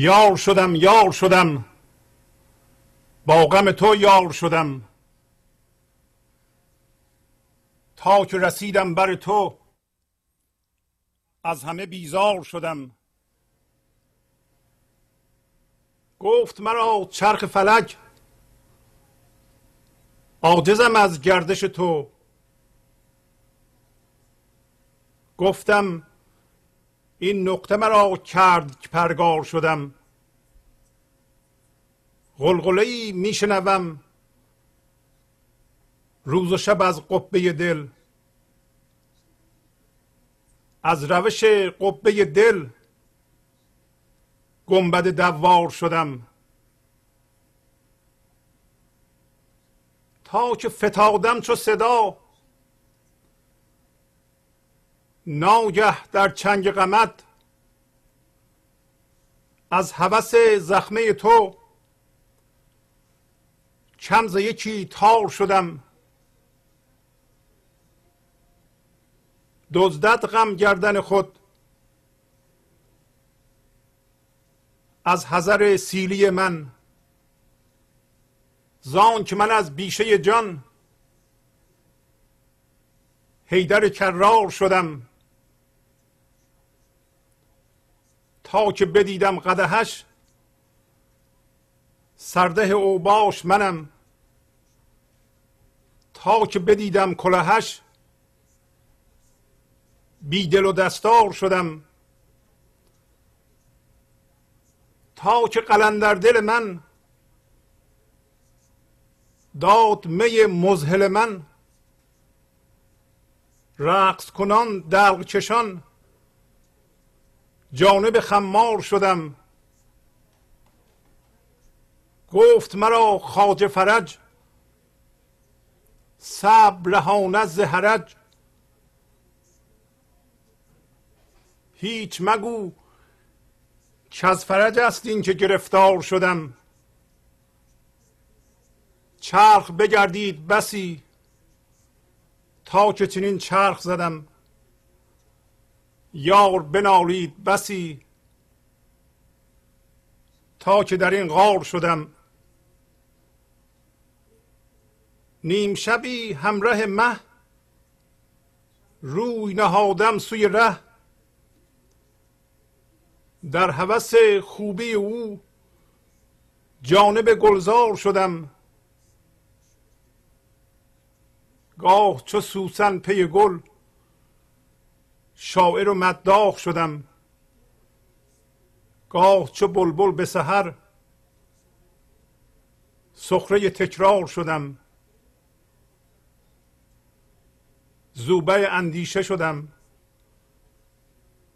یار شدم یار شدم. با غم تو یار شدم. تا که رسیدم بر تو از همه بیزار شدم. گفت مرا چرخ فلک. عاجزم از گردش تو. گفتم این نقطه مرا کرد که پرگار شدم. غلغله ای میشنوم. روز و شب از قبه دل. از روش قبه دل گنبد دوار شدم. تا که فتادم چو صدا ناگه در چنگ غمت از هوس زخمه تو کم ز یکی تار شدم. دزدت غم گردن خود از حذر سیلی من. زان که من از بیشه جان هیدر کرار شدم. تا که بدیدم قدهش سرده اوباش منم. تا که بدیدم کلهش بی دل و دستار شدم. تا که قلندر دل من داد می مزهل من. رقص کنان دلق چشان جانب خمار شدم. گفت مرا خاج فرج صبر رهانه زهرج. هیچ مگو که از فرج است این که گرفتار شدم. چرخ بگردید بسی تا که چنین چرخ زدم. یار بنالید بسی. تا که در این غار شدم. نیم شبی همراه مه. روی نهادم سوی ره. در هوس خوبی او جانب گلزار شدم. گاه چو سوسن پی گل شاعر و مداح شدم. گاه چو بلبل به سحر سخره تکرار شدم. زوبه اندیشه شدم.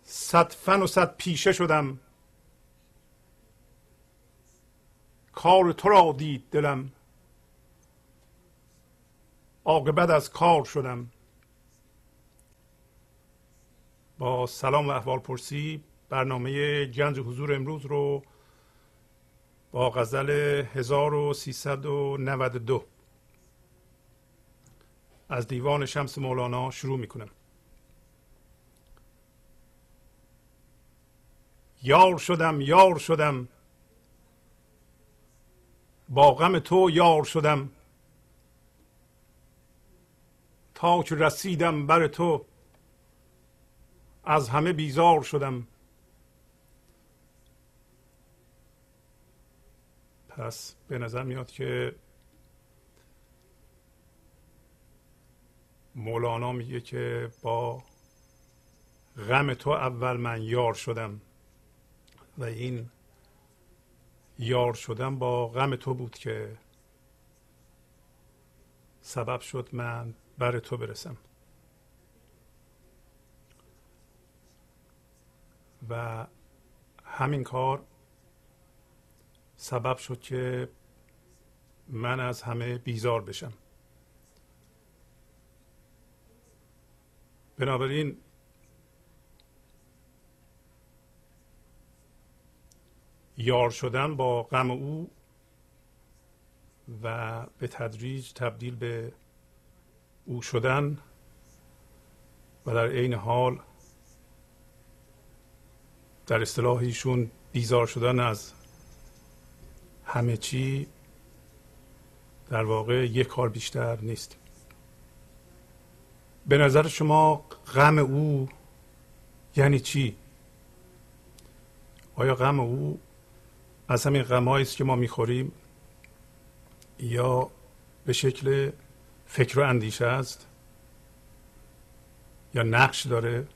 صد فن و صد پیشه شدم. کار تو را دید دلم. عاقبت از کار شدم. با سلام و احوال پرسی برنامه گنج حضور امروز رو با غزل 1392 از دیوان شمس مولانا شروع می کنم یار شدم یار شدم. با غم تو یار شدم. تا که رسیدم بر تو از همه بیزار شدم. پس به نظر میاد که مولانا میگه که با غم تو اول من یار شدم و این یار شدن با غم تو بود که سبب شد من بر تو برسم. و همین کار سبب شد که من از همه بیزار بشم. بنابراین یار شدن با غم او و به تدریج تبدیل به او شدن و در عین حال در اصطلاح ایشون بیزار شدن از همه چی در واقع یک کار بیشتر نیست. به نظر شما غم او یعنی چی؟ آیا غم او از همین غمایی است که ما می‌خوریم یا به شکل فکر و اندیشه است؟ یا نقش داره؟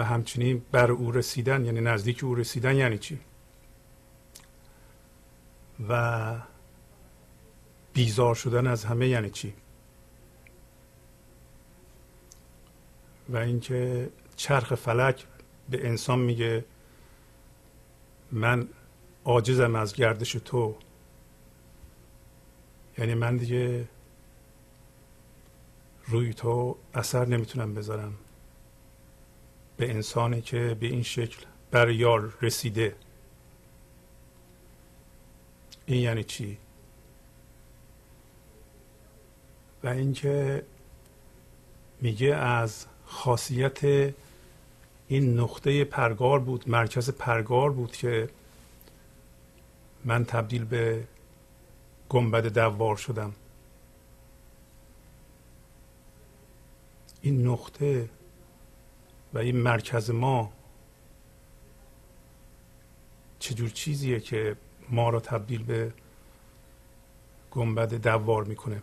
و همچنین بر او رسیدن یعنی نزدیک او رسیدن یعنی چی؟ و بیزار شدن از همه یعنی چی؟ و اینکه چرخ فلک به انسان میگه من عاجزم از گردش تو. یعنی من دیگه روی تو اثر نمی‌تونم بذارم. به انسانی که به این شکل بر یار رسیده. این یعنی چی؟ و اینکه میگه از خاصیت این نقطه پرگار بود مرکز پرگار بود که من تبدیل به گنبد دوار شدم. این نقطه و این مرکز ما چجور چیزیه که ما را تبدیل به گنبد دوار می‌کنه؟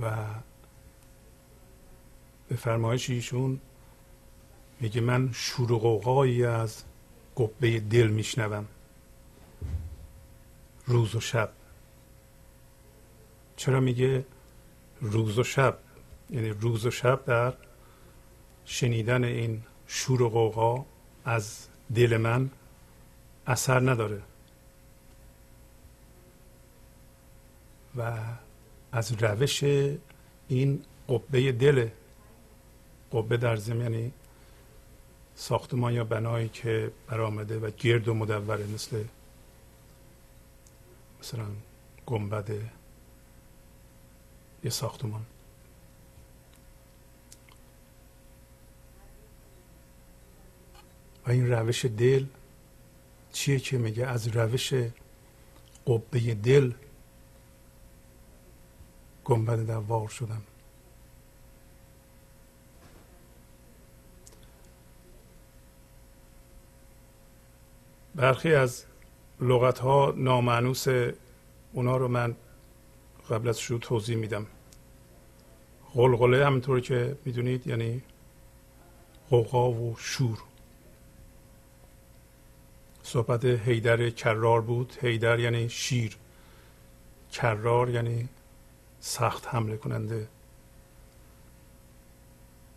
و به فرمایش ایشون میگه من شور و قوقایی از قبه دل میشنوم. روز و شب. چرا میگه؟ روز و شب. یعنی روز و شب در شنیدن این شور و قوقا از دل من اثر نداره. و از روش این قبه دل قبه در زمین یعنی ساختمان یا بنایی که برآمده و گرد و مدوره مثل مثلا گنبد یه ساختمان. و این روش دل چیه که میگه؟ از روش قبه دل گنبد دوار شدم. برخی از لغت ها نامعنوس اونا رو من قبل از شروع توضیح میدم. غلغله همینطور که می‌دونید یعنی قوقا و شور. صحبت هیدر کرار بود. هیدر یعنی شیر. کرار یعنی سخت حمله کننده.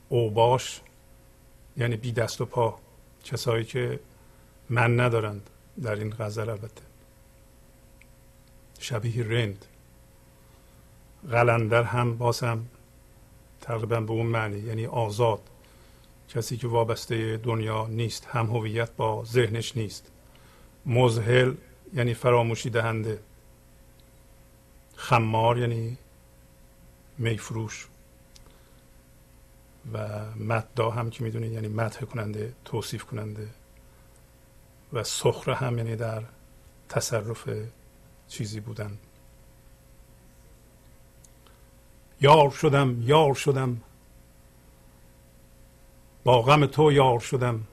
اوباش یعنی بی دست و پا. کسایی که من ندارند در این غزل البته. شبیه رند. قلندر هم باز هم تقریبا به اون معنی یعنی آزاد. کسی که وابسته دنیا نیست هم هویت با ذهنش نیست. مزهل یعنی فراموشی دهنده. خمار یعنی میفروش. و مددا هم که می‌دونید یعنی مدح کننده توصیف کننده. و سخره هم یعنی در تصرف چیزی بودن. یار شدم یار شدم. با غم تو یار شدم.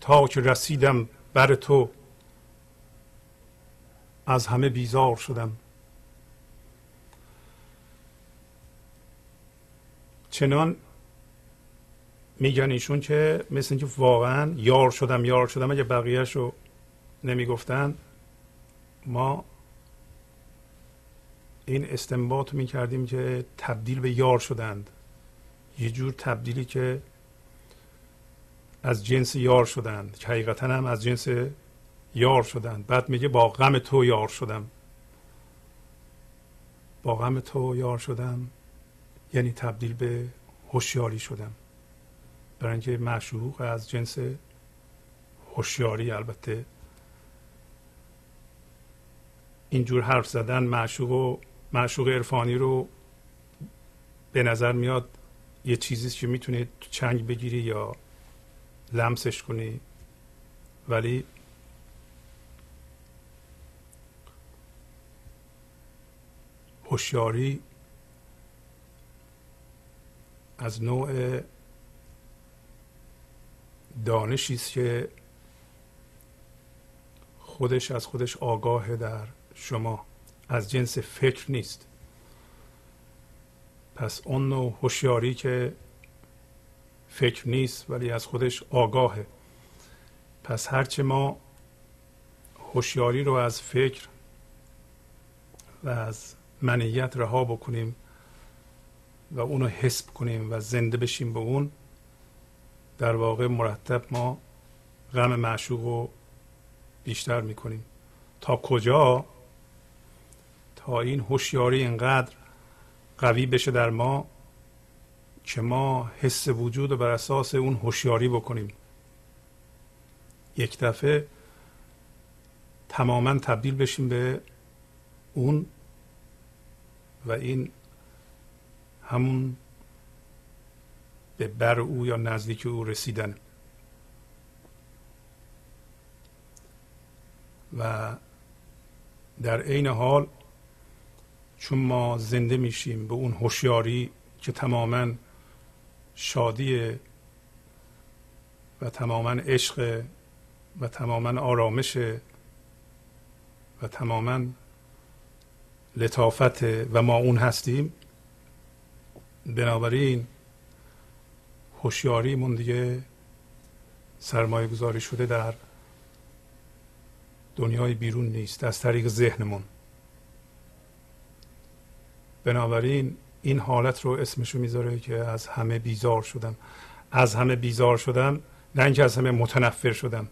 تا که رسیدم بر تو از همه بیزار شدم. چنان میگن ایشون که مثل اینکه واقعا یار شدم یار شدم. اگه بقیهش رو نمی‌گفتن ما این استنباط رو می‌کردیم که تبدیل به یار شدند. یه جور تبدیلی که از جنس یار شدند. که حقیقتا هم از جنس یار شدند. بعد میگه با غم تو یار شدم. با غم تو یار شدم یعنی تبدیل به هوشیاری شدم. برای اینکه معشوق از جنس هوشیاری البته. اینجور حرف زدن معشوق و معشوق عرفانی رو به نظر میاد یه چیزی که می‌تونی تو چنگ بگیری یا لمسش کنی. ولی هوشیاری از نوع دانشی است که خودش از خودش آگاه در شما. از جنس فکر نیست. پس اون نوع هوشیاری که فکر نیست ولی از خودش آگاهه. پس هرچه ما هوشیاری رو از فکر و از منیت رها بکنیم و اونو حسب کنیم و زنده بشیم به اون در واقع مرتب ما غم معشوق رو بیشتر می‌کنیم. تا کجا؟ تا این هوشیاری اینقدر قوی بشه در ما که ما حس وجود رو بر اساس اون هوشیاری بکنیم. یک دفعه تماما تبدیل بشیم به اون و این همون به بر او یا نزدیک او رسیدن. و در عین حال چون ما زنده میشیم به اون هوشیاری که تماما شادی و تماما عشق و تماما آرامش و تماما لطافت و ما اون هستیم بنابراین هوشیاریمون دیگه سرمایه گذاری شده در دنیای بیرون نیست از طریق ذهنمون. بنابراین این حالت رو اسمشو می‌ذاره که از همه بیزار شدم. از همه بیزار شدم نه اینکه از همه متنفر شدم.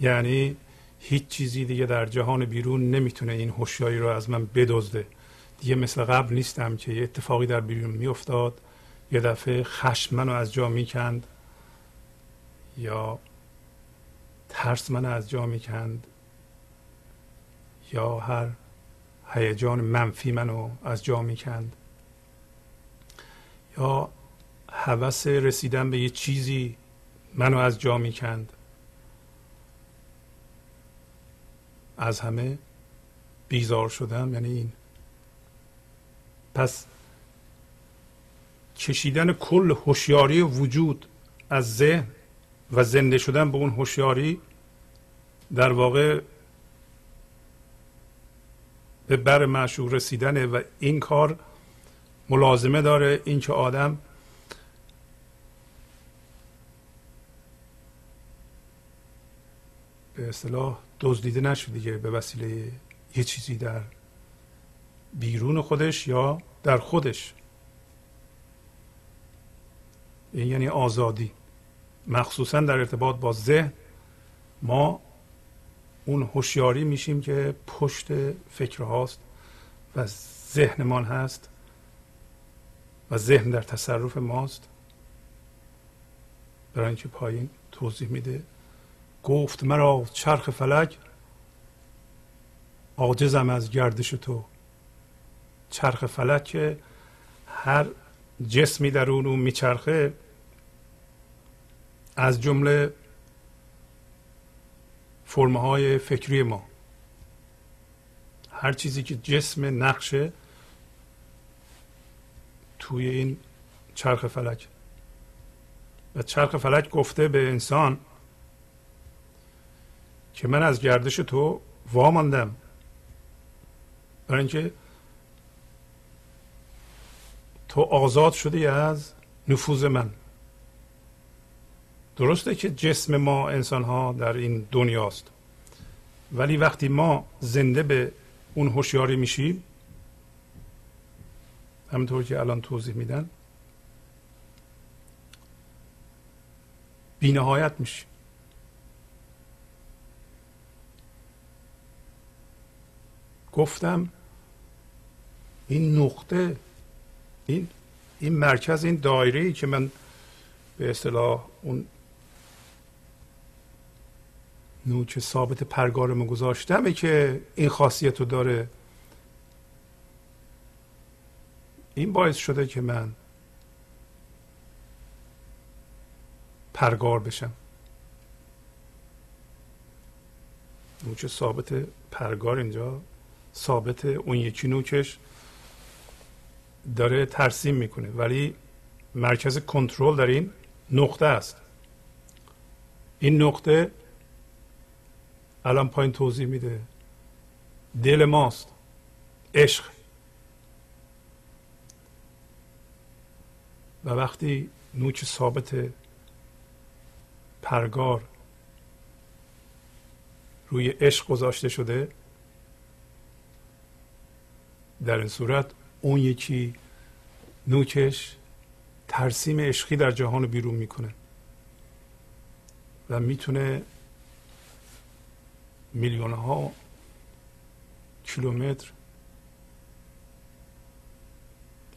یعنی هیچ چیزی دیگه در جهان بیرون نمی‌تونه این هوشیاری رو از من بدزده. دیگه مثل قبل نیستم که یه اتفاقی در بیرون میافتاد یه دفعه خشم منو از جا می‌کند یا ترس منو از جا می‌کند یا هر هیجان منفی منو از جا می‌کند. یا هوس رسیدن به یه چیزی منو از جا می‌کند. از همه بیزار شدم یعنی این. پس کشیدن کل هوشیاری وجود از ذهن و زنده شدن به اون هوشیاری در واقع به بر معشوق رسیدنه و این کار ملازمه داره اینکه آدم. به اصطلاح دزدیده نشد دیگه به وسیله یه چیزی در بیرون خودش یا در خودش. این یعنی آزادی. مخصوصا در ارتباط با ذهن. ما اون هوشیاری میشیم که پشت فکر هاست و ذهنمان هست و ذهن در تصرف ماست. برای اینکه پایین توضیح میده گفت مرا چرخ فلک عاجزم از گردش تو. چرخ فلک هر جسمی در اون میچرخه از جمله فرمه های فکری ما. هر چیزی که جسم نقشه توی این چرخ فلک. و چرخ فلک گفته به انسان که من از گردش تو واماندم برای اینکه تو آزاد شدی از نفوذ من. درسته که جسم ما انسان ها در این دنیاست. ولی وقتی ما زنده به اون هوشیاری میشیم همونطور که الان توضیح میدن بینهایت میشیم. گفتم این نقطه این این مرکز این دایره ای که من به اصطلاح اون نوچه ثابت پرگار ما گذاشتمه که این خاصیت رو داره. این باعث شده که من پرگار بشم. نوچه ثابت پرگار اینجا ثابت اون یکی نوکش داره ترسیم می‌کنه. ولی مرکز کنترل در این نقطه است. این نقطه الان پایین توضیح میده. دل ماست. عشق. و وقتی نوچ ثابت پرگار روی عشق گذاشته شده در این صورت اون یکی نوکش ترسیم عشقی در جهان بیرون می‌کنه. و می‌تونه میلیون ها کیلومتر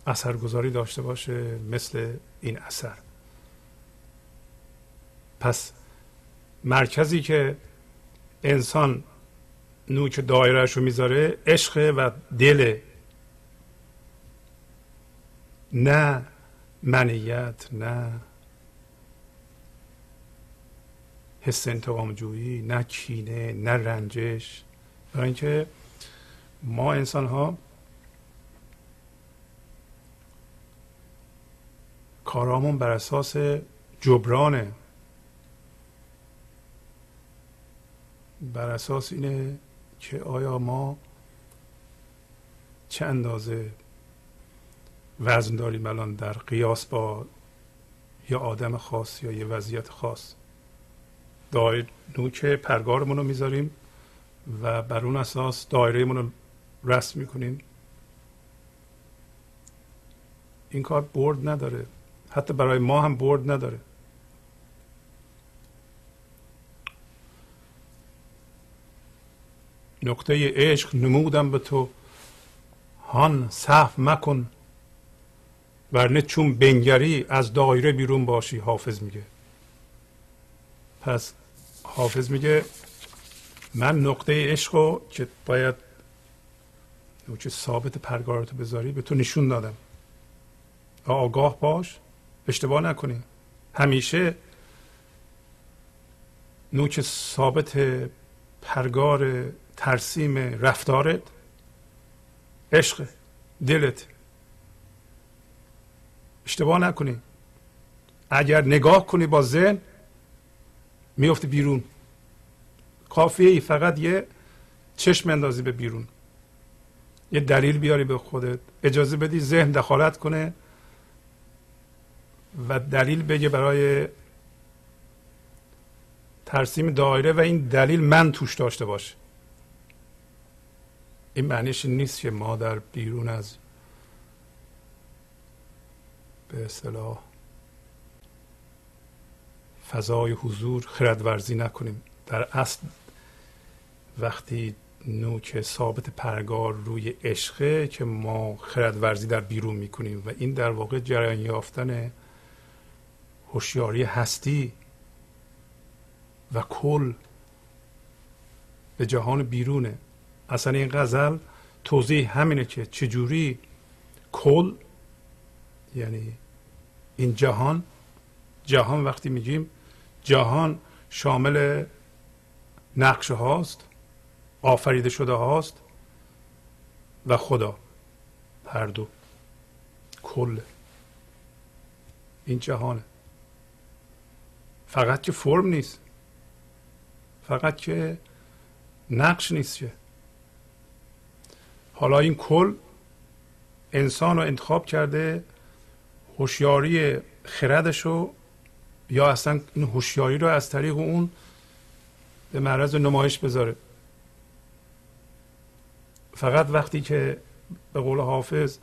اثرگذاری داشته باشه مثل این اثر. پس مرکزی که انسان نوک دایرهش رو می‌ذاره عشق و دل نه منیت نه حس انتقام جویی نه کینه نه رنجش. برای اینکه ما انسان ها کارامون بر اساس جبرانه بر اساس اینه که آیا ما چه اندازه وزن داریم الان در قیاس با یا آدم خاص یا یه وضعیت خاص؟ دایر نوک پرگارمون رو می‌ذاریم و بر اون اساس دایرهمون رو رسم می‌کنیم. این کار برد نداره. حتی برای ما هم برد نداره. نقطه عشق نمودم به تو. هان صف مکن. ورنه چون بنگری از دایره بیرون باشی حافظ میگه. پس حافظ میگه من نقطه عشق رو که باید که ثابت پرگارتو بذاری به تو نشون دادم. آگاه باش اشتباه نکنی. همیشه نوک ثابت پرگار ترسیم رفتارت عشق دلت. اشتباه نکنی. اگر نگاه کنی با ذهن میفته بیرون. کافیه فقط یه چشم اندازی به بیرون. یه دلیل بیاری به خودت. اجازه بدی ذهن دخالت کنه و دلیل بگه برای ترسیم دایره و این دلیل من توش داشته باشه. این معنیش نیست که ما در بیرون از به اصطلاح فضای حضور خردورزی نکنیم. در اصل وقتی نوک ثابت پرگار روی عشقه که ما خردورزی در بیرون می‌کنیم و این در واقع جریان یافتن هوشیاری هستی و کل به جهان بیرونه. اصلا این غزل توضیح همینه که چجوری کل یعنی این جهان جهان وقتی میگیم جهان شامل نقشه هاست آفریده شده هاست و خدا. هر دو. کل این جهانه. فقط که فرم نیست. فقط که نقش نیست که. حالا این کل انسان رو انتخاب کرده هوشیاری خردش رو یا اصلا این هوشیاری رو از طریق اون به معرض نمایش بذاره. فقط وقتی که به قول حافظ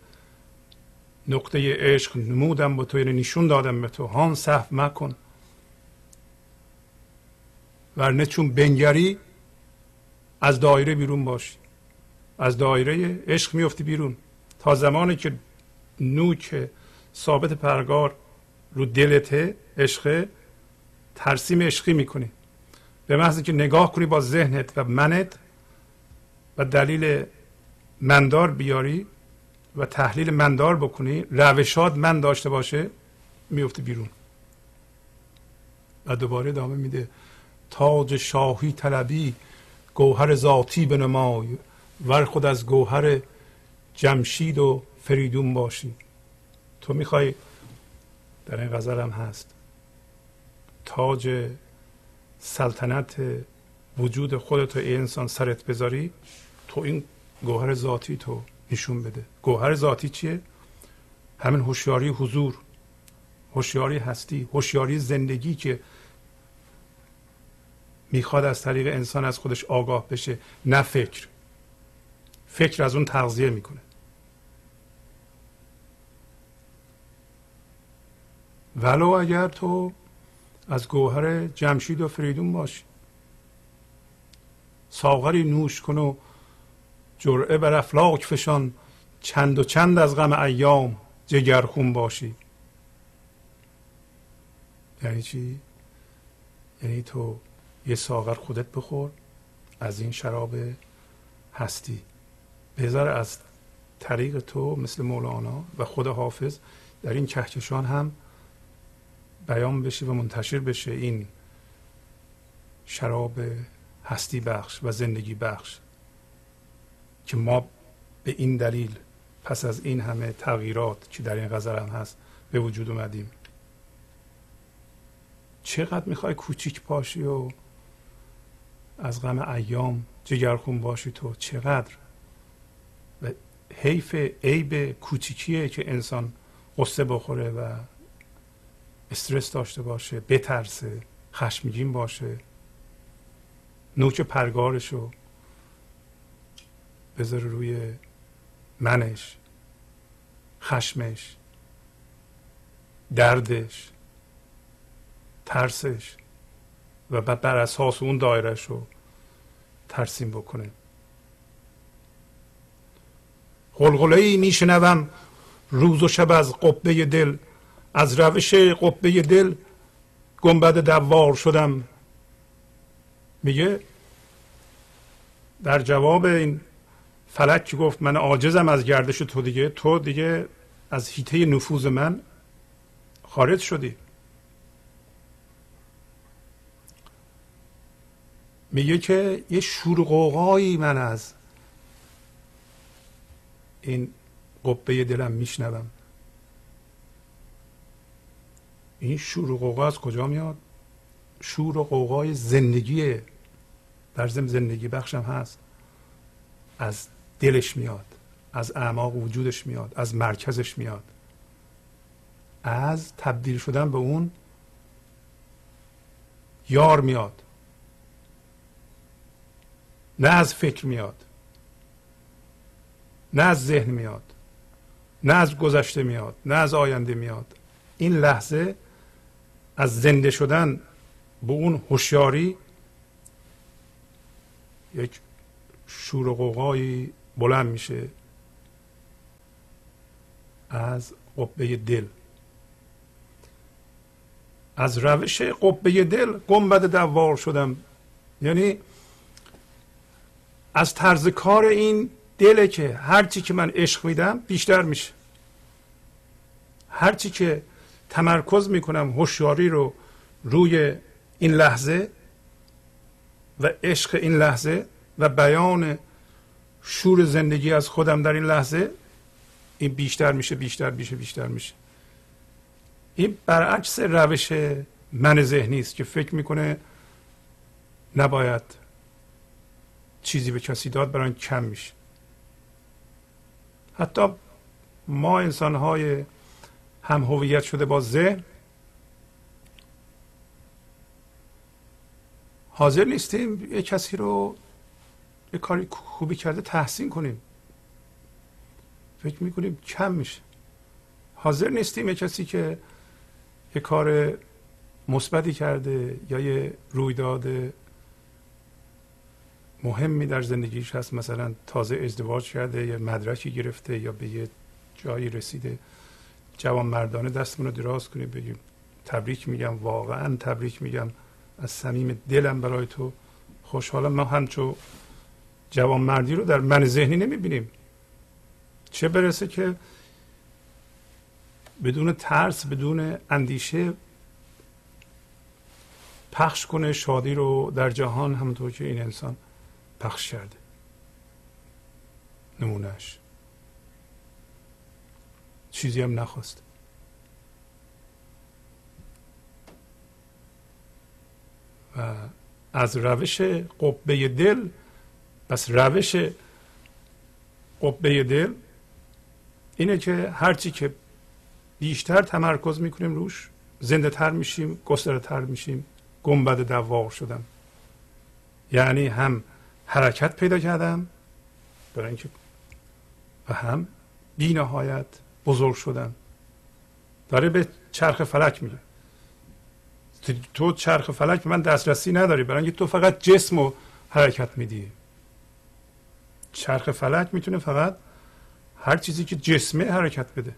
نقطه عشق نمودم به تو یعنی نشون دادم به تو هان صف مکن. ورنه چون بنگری از دایره بیرون باشی از دایره عشق میفتی بیرون. تا زمانی که نوک ثابت پرگار رو دلته عشق ترسیم عشقی می‌کنی. به محض که نگاه کنی با ذهنت و منت و دلیل مندار بیاری و تحلیل مندار بکنی روشات من داشته باشه میفته بیرون. و دوباره ادامه میده. تاج شاهی طلبی گوهر ذاتی بنمای. ور خود از گوهر جمشید و فریدون باشی. تو می‌خوای؟ در این غزل هم هست. تاج سلطنت وجود خودتو ای انسان سرت بذاری تو این گوهر ذاتی تو نشون بده. گوهر ذاتی چیه؟ همین هوشیاری حضور هوشیاری هستی هوشیاری زندگی که می‌خواد از طریق انسان از خودش آگاه بشه نه فکر. فکر از اون تغذیه می‌کنه. ولو اگر تو از گوهر جمشید و فریدون باشی ساغری نوش کن و جرعه بر افلاک فشان چند و چند از غم ایام جگرخون باشی. یعنی چی؟ یعنی تو یه ساغر خودت بخور از این شراب هستی. بذار از طریق تو مثل مولانا و خود حافظ در این کهکشان هم بیان بشه و منتشر بشه این شراب هستی بخش و زندگی بخش که ما به این دلیل پس از این همه تغییرات که در این غزل هم هست به وجود اومدیم. چقدر می‌خوای کوچیک باشی و از غم ایام جگرخون باشی تو؟ چقدر؟ و حیف عیب کوچیکیه که انسان قصه بخوره و استرس داشته باشه بترسه خشمگین باشه. نوک پرگارشو بذاره روی منش خشمش دردش ترسش و بعد بر اساس اون دایرش رو ترسیم بکنه. غلغله ای میشنوم روز و شب از قبه دل از روش قبه دل گنبد دوار شدم. میگه در جواب این فلک که گفت من عاجزم از گردش تو دیگه. تو دیگه از هیته نفوذ من خارج شدی. میگه که یه شور قوقایی من از این قبه دلم میشنوم. این شور و قوقا از کجا میاد؟ شور و قوقای زندگی در زم زندگی بخشم هست. از دلش میاد از اعماق وجودش میاد از مرکزش میاد. از تبدیل شدن به اون یار میاد. نه از فکر میاد نه از ذهن میاد نه از گذشته میاد نه از آینده میاد. این لحظه از زنده شدن به اون هوشیاری یک شور و قوقایی بلند میشه از قبه دل. از روش قبه دل گنبد دوار شدم. یعنی از طرز کار این دله که هرچی که من عشق میدم بیشتر میشه. هرچی که تمرکز می‌کنم هوشیاری رو روی این لحظه و عشق این لحظه و بیان شور زندگی از خودم در این لحظه این بیشتر میشه بیشتر میشه بیشتر میشه. این برعکس روش من ذهنی است که فکر می‌کنه نباید چیزی به کسی داد برای کم میشه. حتی ما انسان های هم هویت شده با ذهن حاضر نیستیم یه کسی رو یه کاری خوبی کرده تحسین کنیم. فکر می‌کنیم کم میشه. حاضر نیستیم یه کسی که یه کار مثبتی کرده یا یه رویداد مهمی در زندگیش هست. مثلا تازه ازدواج کرده یا مدرکی گرفته یا به یه جایی رسیده. جوان مردانه دستمون رو دراز کنیم بگیم تبریک میگم واقعا تبریک میگم. از صمیم دلم برای تو. خوشحالم ما همچو جوان مردی رو در من ذهنی نمی‌بینیم. چه برسه که بدون ترس بدون اندیشه پخش کنه شادی رو در جهان همونطور که این انسان پخش کرده. نمونهش چیزی هم نخواست. و از روش قبه دل پس روش قبه دل اینه که هرچی که بیشتر تمرکز می‌کنیم روش زنده تر میشیم گستره تر میشیم گنبد دوار شدم. یعنی هم حرکت پیدا کردم برای اینکه و هم بی نهایت بزرگ شدم داره به چرخ فلک میگه تو چرخ فلک من دسترسی نداری. برای اینکه تو فقط جسم و حرکت میدی. چرخ فلک می‌تونه فقط هر چیزی که جسمه حرکت بده.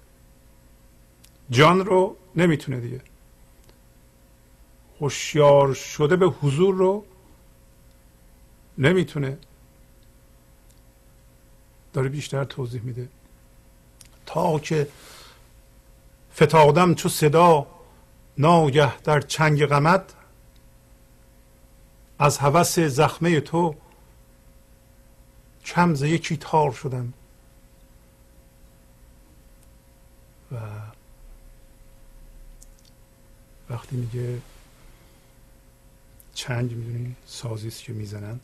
جان رو نمی‌تونه دیگه. هوشیار شده به حضور رو نمی‌تونه. داره بیشتر توضیح میده. تا که فتادم چو صدا ناگه در چنگ غمت. از هوس زخمه تو کم ز یکی تار شدم. و وقتی میگه چنگ می‌دونی سازی که می‌زنن؟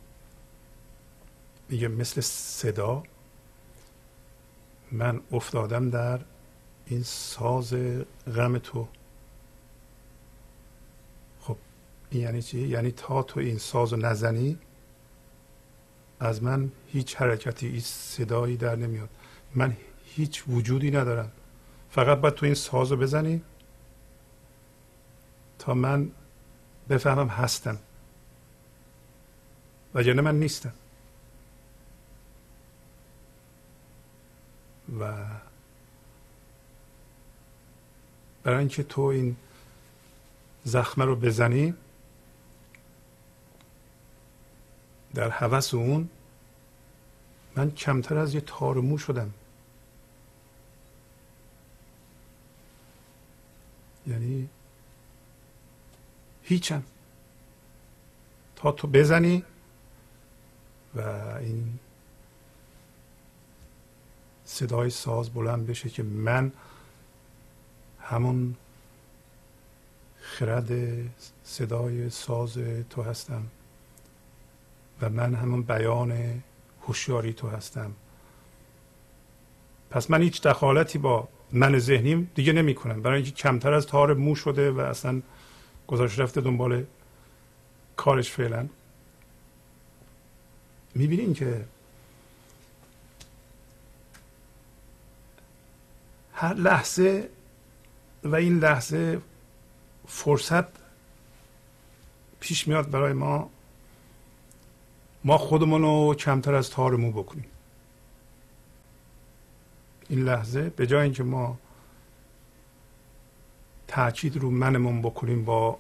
میگه مثل صدا. من افتادم در این ساز غم تو. خب این یعنی چی؟ یعنی تا تو این ساز نزنی از من هیچ حرکتی هیچ صدایی در نمیاد. من هیچ وجودی ندارم. فقط باید تو این ساز بزنی تا من بفهمم هستم. وگرنه من نیستم. و برای اینکه تو این زخمه رو بزنی در هوس اون من کمتر از یه تار مو شدم. یعنی هیچم. تا تو بزنی و این صدای ساز بلند بشه که من همون خرد صدای ساز تو هستم و من همون بیان هوشیاری تو هستم. پس من هیچ دخالتی با من ذهنیم دیگه نمی کنم برای اینکه کمتر از تار مو شده و اصلا گذاشت رفته دنبال کارش فعلا. می‌بینین که هر لحظه و این لحظه فرصت پیش میاد برای ما. ما خودمون رو کمتر از تار مو بکنیم. این لحظه به جای اینکه ما تاکید رو منمون بکنیم با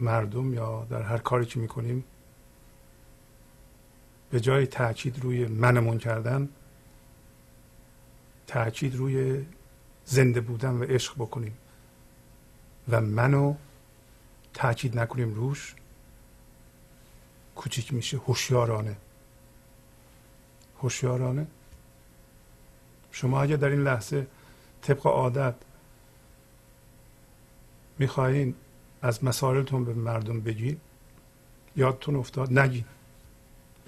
مردم یا در هر کاری که می‌کنیم به جای تاکید روی منمون کردن تاکید روی زنده بودن و عشق بکنیم. و منو تاکید نکنیم روش. کوچیک میشه. هوشیارانه. هوشیارانه. شما اگر در این لحظه طبق عادت می‌خواهید از مسائلتون به مردم بگین یادتون افتاد نگین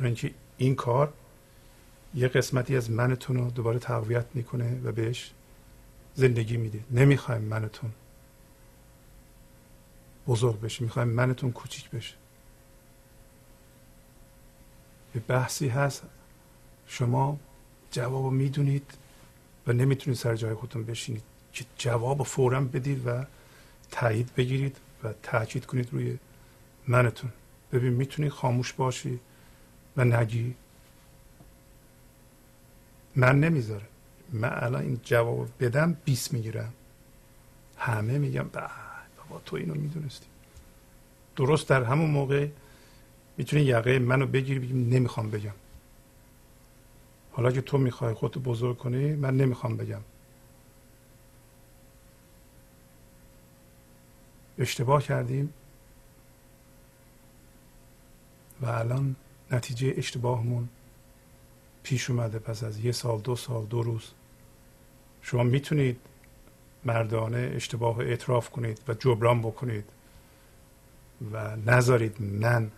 اینکه این کار یه قسمتی از منتون رو دوباره تقویت می‌کنه و بهش زندگی میده. نمی‌خوایم منتون بزرگ بشه. می‌خوایم منتون کوچیک بشه. یه بحثی هست. شما جواب می‌دونید و نمی‌تونید سر جای خودتون بشینید. که جواب فورا بدید و تایید بگیرید و تاکید کنید روی منتون. ببین می‌تونی خاموش باشی و نگی. من نمی‌ذاره من الان این جواب بدم 20 می‌گیرم. همه میگم بابا تو اینو می‌دونستی. درست در همون موقع می‌تونی یقه منو بگیری بگیم نمی‌خوام بگم. حالا که تو می‌خوای خودتو بزرگ کنی من نمی‌خوام بگم. اشتباه کردیم. و الان نتیجه اشتباهمون پیش اومده پس از یه سال دو سال دو روز. شما می‌تونید مردانه اشتباه اعتراف کنید و جبران بکنید و نذارید من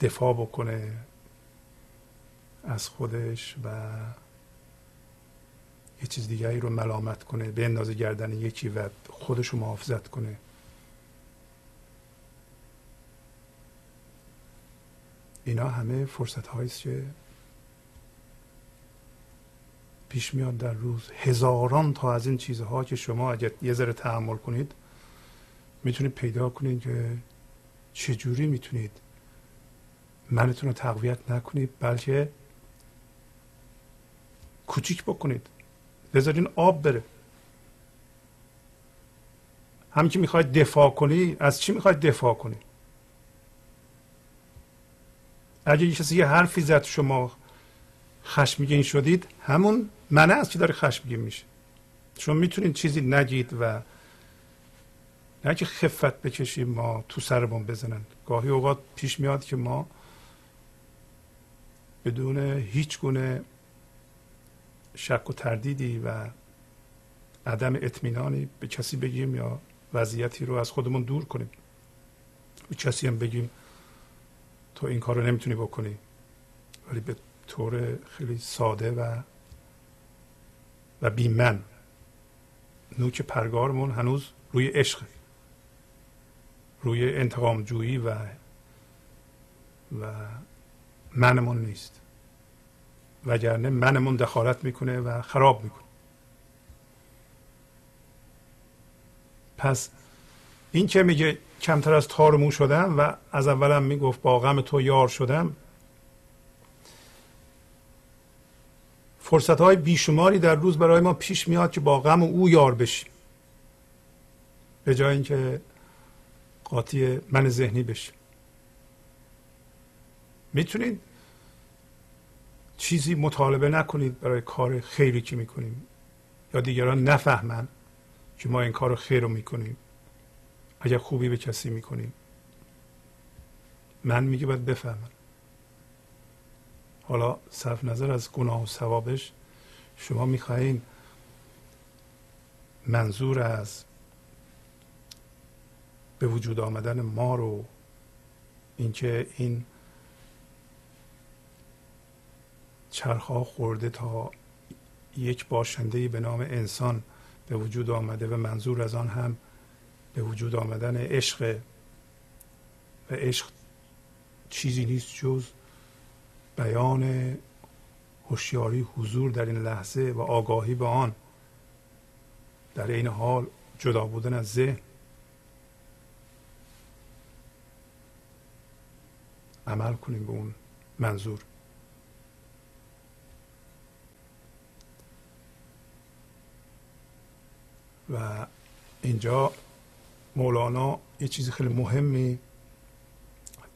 دفاع بکنه از خودش و یه چیز دیگری رو ملامت کنه به اندازه گردن یکی و خودش رو محافظت کنه. اینا همه فرصت هاییست که پیش میاد در روز هزاران تا از این چیزها که شما اگر یه ذره تحمل کنید می‌تونید پیدا کنید که چجوری می‌تونید منتون رو تقویت نکنید بلکه کوچیک بکنید. بذارین آب بره. هم که می‌خواید دفاع کنی از چی می‌خواید دفاع کنی؟ اگه یه کسی یه حرفی زد شما خشمگین شدید همون منه است که داره خشمگین میشه. شما می‌تونید چیزی نگید و نه که خفت بکشیم ما تو سرمون بزنن. گاهی اوقات پیش میاد که ما بدون هیچ گونه شک و تردیدی و عدم اطمینانی به کسی بگیم یا وضعیتی رو از خودمون دور کنیم. به کسی هم بگیم تو این کار رو نمی‌تونی بکنی ولی به طور خیلی ساده و و بیمن. نوک پرگارمون هنوز روی عشق. روی انتقام جویی و و منمون نیست. وگرنه منمون دخالت می‌کنه و خراب می‌کنه. پس این که میگه کمتر از تار مو شدم و از اولم می‌گفت با غم تو یار شدم فرصت های بیشماری در روز برای ما پیش میاد که با غم او یار بشیم. به جای اینکه قاطی من ذهنی بشیم می‌تونید چیزی مطالبه نکنید برای کار خیری که می‌کنیم. یا دیگران نفهمن که ما این کار خیر رو می‌کنیم. اگر خوبی به کسی می‌کنیم. من میگه باید بفهمن حالا صرف نظر از گناه و ثوابش شما می‌خواهید منظور از به وجود آمدن ما رو اینکه این چرخها خورده تا یک باشنده به نام انسان به وجود آمده و منظور از آن هم به وجود آمدن عشق. و عشق چیزی نیست جز بیان هوشیاری حضور در این لحظه و آگاهی به آن در این حال جدا بودن از ذهن. عمل کنیم به اون منظور. و اینجا مولانا یه چیزی خیلی مهمی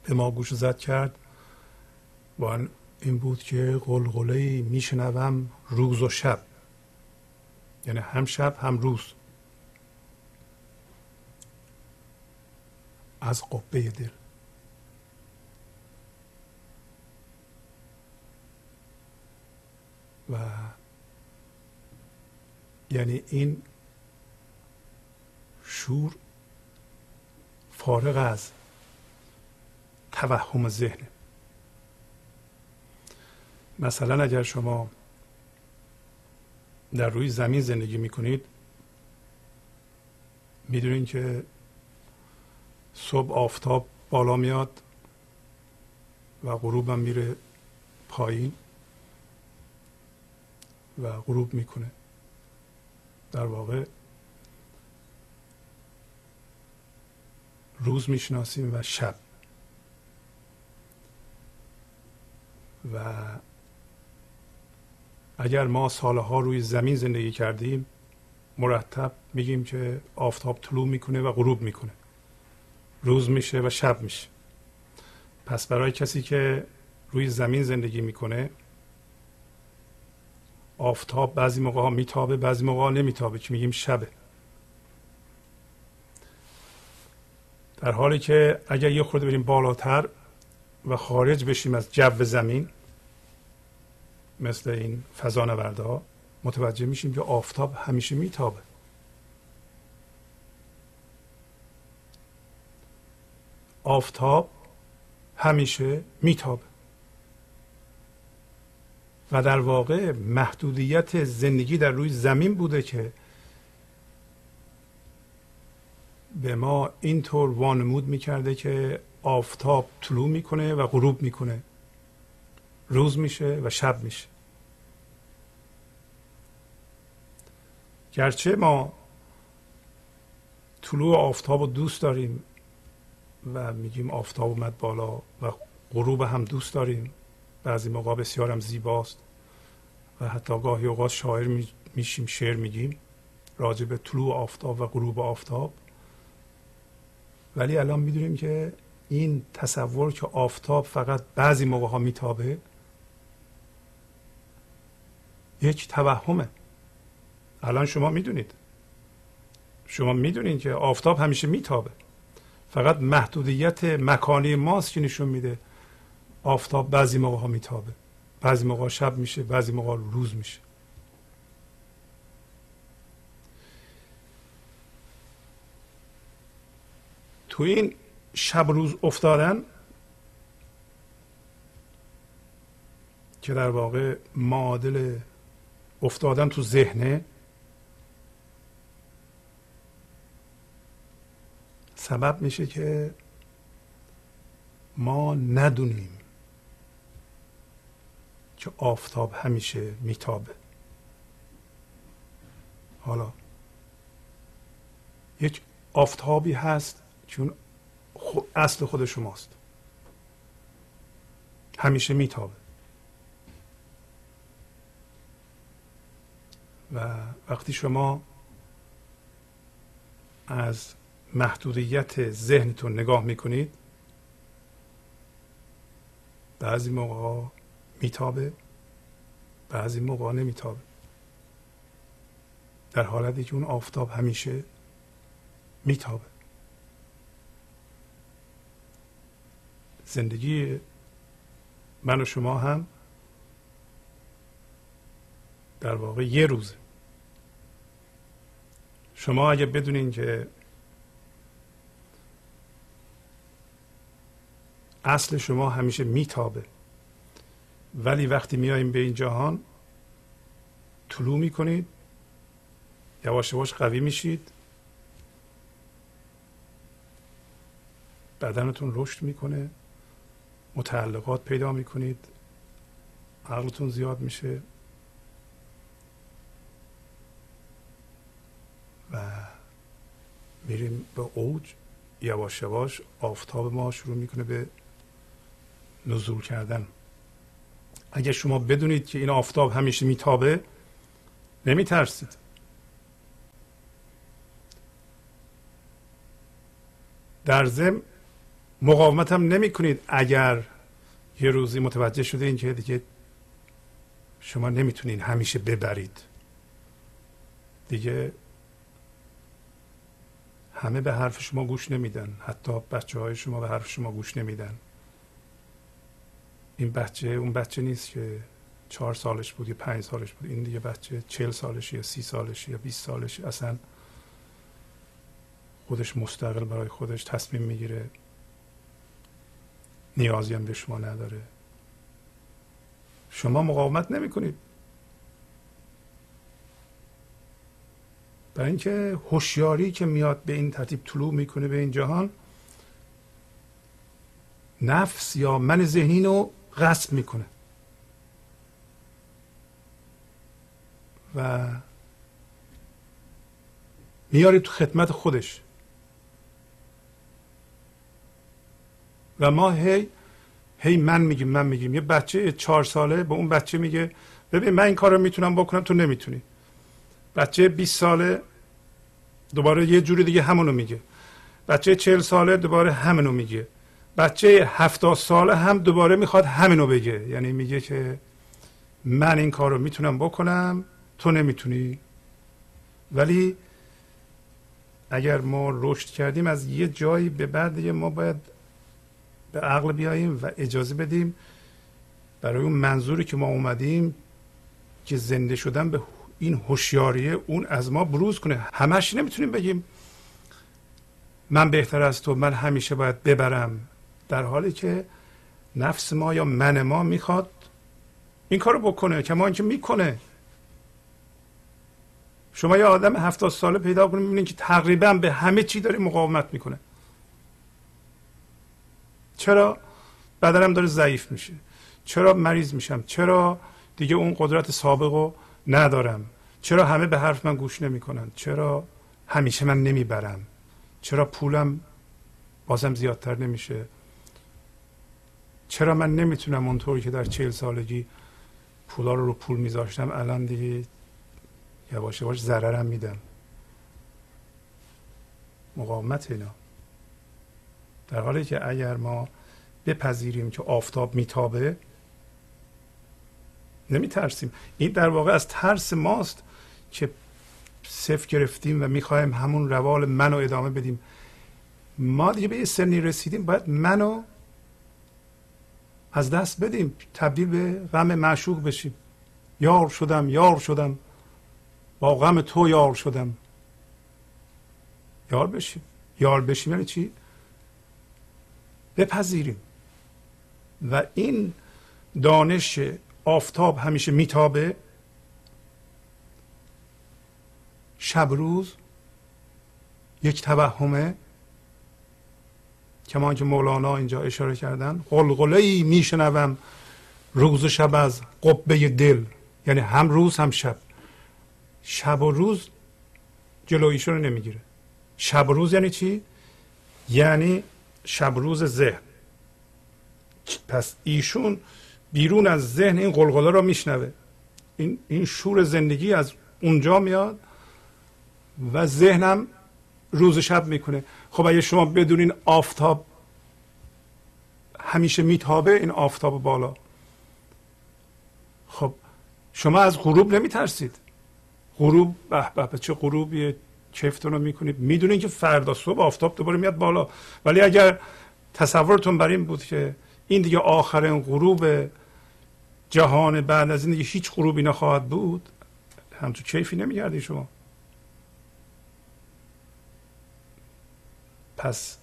به ما گوش زد کرد. و این بود که قلقله میشنوم روز و شب. یعنی هم شب هم روز. از قبه دل. و یعنی این شور فارغ از توهم ذهن. مثلا اگر شما در روی زمین زندگی می‌کنید می‌دونید که صبح آفتاب بالا میاد و غروب هم میره پایین و غروب می‌کنه. در واقع روز می‌شناسیم و شب. و اگر ما سالها روی زمین زندگی کردیم مرتب میگیم که آفتاب طلوع می‌کنه و غروب می‌کنه. روز میشه و شب میشه. پس برای کسی که روی زمین زندگی می‌کنه آفتاب بعضی موقع ها میتابه بعضی موقع ها نمیتابه که میگیم شبه. در حالی که اگر یه خورده بریم بالاتر و خارج بشیم از جو زمین مثل این فضانورده ها متوجه میشیم که آفتاب همیشه میتابه. آفتاب همیشه میتابه. و در واقع محدودیت زندگی در روی زمین بوده که به ما اینطور وانمود می‌کرده که آفتاب طلوع می‌کنه و غروب می‌کنه. روز میشه و شب میشه. گرچه ما طلوع آفتاب رو دوست داریم و میگیم آفتاب اومد بالا و غروب هم دوست داریم. بعضی موقع بسیار هم زیباست و حتی گاهی اوقات شاعر میشیم شعر میگیم راجع به طلوع آفتاب و غروب آفتاب. ولی الان می‌دونیم که این تصور که آفتاب فقط بعضی موقع ها میتابه یک توهمه. الان شما می‌دونید. شما می‌دونید که آفتاب همیشه میتابه. فقط محدودیت مکانی ماست که نشون میده آفتاب بعضی موقع ها میتابه. بعضی موقع شب میشه بعضی موقع روز میشه. تو این شب روز افتادن که در واقع معادل افتادن تو ذهنه. سبب میشه که ما ندونیم که آفتاب همیشه میتابه. حالا یک آفتابی هست چون اصل خود شماست. همیشه میتابه. و وقتی شما از محدودیت ذهنتون نگاه می‌کنید بعضی موقع میتابه بعضی موقع نمیتابه. در حالتی که اون آفتاب همیشه میتابه. زندگی من و شما هم در واقع یه روزه. شما اگه بدونین که اصل شما همیشه میتابه. ولی وقتی میاییم به این جهان طلوع می‌کنید یواش یواش قوی میشید. بدنتون رشد می‌کنه متعلقات پیدا می‌کنید عقلتون زیاد میشه. میریم به اوج. یواش یواش آفتاب ما شروع می‌کنه به نزول کردن. اگر شما بدونید که این آفتاب همیشه میتابه نمیترسید. در ضمن مقاومت هم نمی کنید اگر یه روزی متوجه شده این که دیگه شما نمی‌تونین همیشه ببرید. دیگه همه به حرف شما گوش نمیدن. حتی بچه های شما به حرف شما گوش نمیدن. این بچه اون بچه نیست که چهار سالش بود یا پنج سالش بود. این دیگه بچه چل سالش یا سی سالش یا بیست سالش اصلا خودش مستقل برای خودش تصمیم می‌گیره. نیازی هم به شما نداره. شما مقاومت نمی کنید برای اینکه هوشیاری که میاد به این ترتیب طلوع می‌کنه به این جهان نفس یا من ذهنی رو غصب می‌کنه. و میاره تو خدمت خودش. و ما هی هی من میگیم من میگیم. یه بچه چهار ساله به اون بچه میگه ببین من این کار رو می‌تونم بکنم تو نمی‌تونی. بچه 20 ساله دوباره یه جوری دیگه همونو میگه. بچه چهل ساله دوباره همونو میگه. بچه هفتاد ساله هم دوباره می‌خواد همینو بگه. یعنی میگه که من این کار رو می‌تونم بکنم تو نمی‌تونی. ولی اگر ما رشد کردیم از یه جایی به بعد دیگه ما باید به عقل بیاییم و اجازه بدیم برای اون منظوری که ما اومدیم که زنده شدن به این هوشیاری اون از ما بروز کنه. همش نمی‌تونیم بگیم من بهتر از تو من همیشه باید ببرم. در حالی که نفس ما یا من ما می‌خواد این کارو بکنه که ما اینکه می‌کنه. شما یه آدم هفتاد ساله پیدا کنید می‌بینید که تقریبا به همه چی داره مقاومت می‌کنه. چرا؟ بدنم داره ضعیف میشه. چرا مریض میشم؟ چرا دیگه اون قدرت سابق رو ندارم. چرا همه به حرف من گوش نمی‌کنن؟ چرا همیشه من نمی‌برم؟ چرا پولم بازم زیادتر نمیشه؟ چرا من نمی‌تونم اونطوری که در چهل سالگی پولا رو رو پول میذاشتم الان دیگه یواش یواش ضررم میدم؟ مقاومت اینا. در حالی که اگر ما بپذیریم که آفتاب میتابه نمیترسیم. این در واقع از ترس ماست که صفر گرفتیم و می‌خوایم همون روال منو ادامه بدیم. ما دیگه به یه سنی رسیدیم باید منو از دست بدیم تبدیل به غم معشوق بشیم. یار شدم یار شدم. با غم تو یار شدم. یار بشیم. یار بشیم یعنی چی؟ بپذیریم. و این دانش آفتاب همیشه میتابه. شب روز یک توهمه کمان که مولانا اینجا اشاره کردن. قلقله ای میشنوم روز و شب از قبه دل یعنی هم روز هم شب. شب و روز جلویشون رو نمی‌گیره. شب و روز یعنی چی؟ یعنی شب روز ذهن. پس ایشون بیرون از ذهن این قلقله رو میشنوه. این این شور زندگی از اونجا میاد و ذهنم روز شب می‌کنه. خب اگه شما بدونین آفتاب همیشه میتابه این آفتاب بالا. خب شما از غروب نمیترسید. غروب به به چه غروبیه؟ کیفتون رو می‌کنید. می‌دونین که فردا صبح آفتاب دوباره میاد بالا. ولی اگر تصورتون بر این بود که این دیگه آخرین غروب جهان بعد از این دیگه هیچ غروبی نخواهد بود. همچون کیفی نمیگردی شما. پس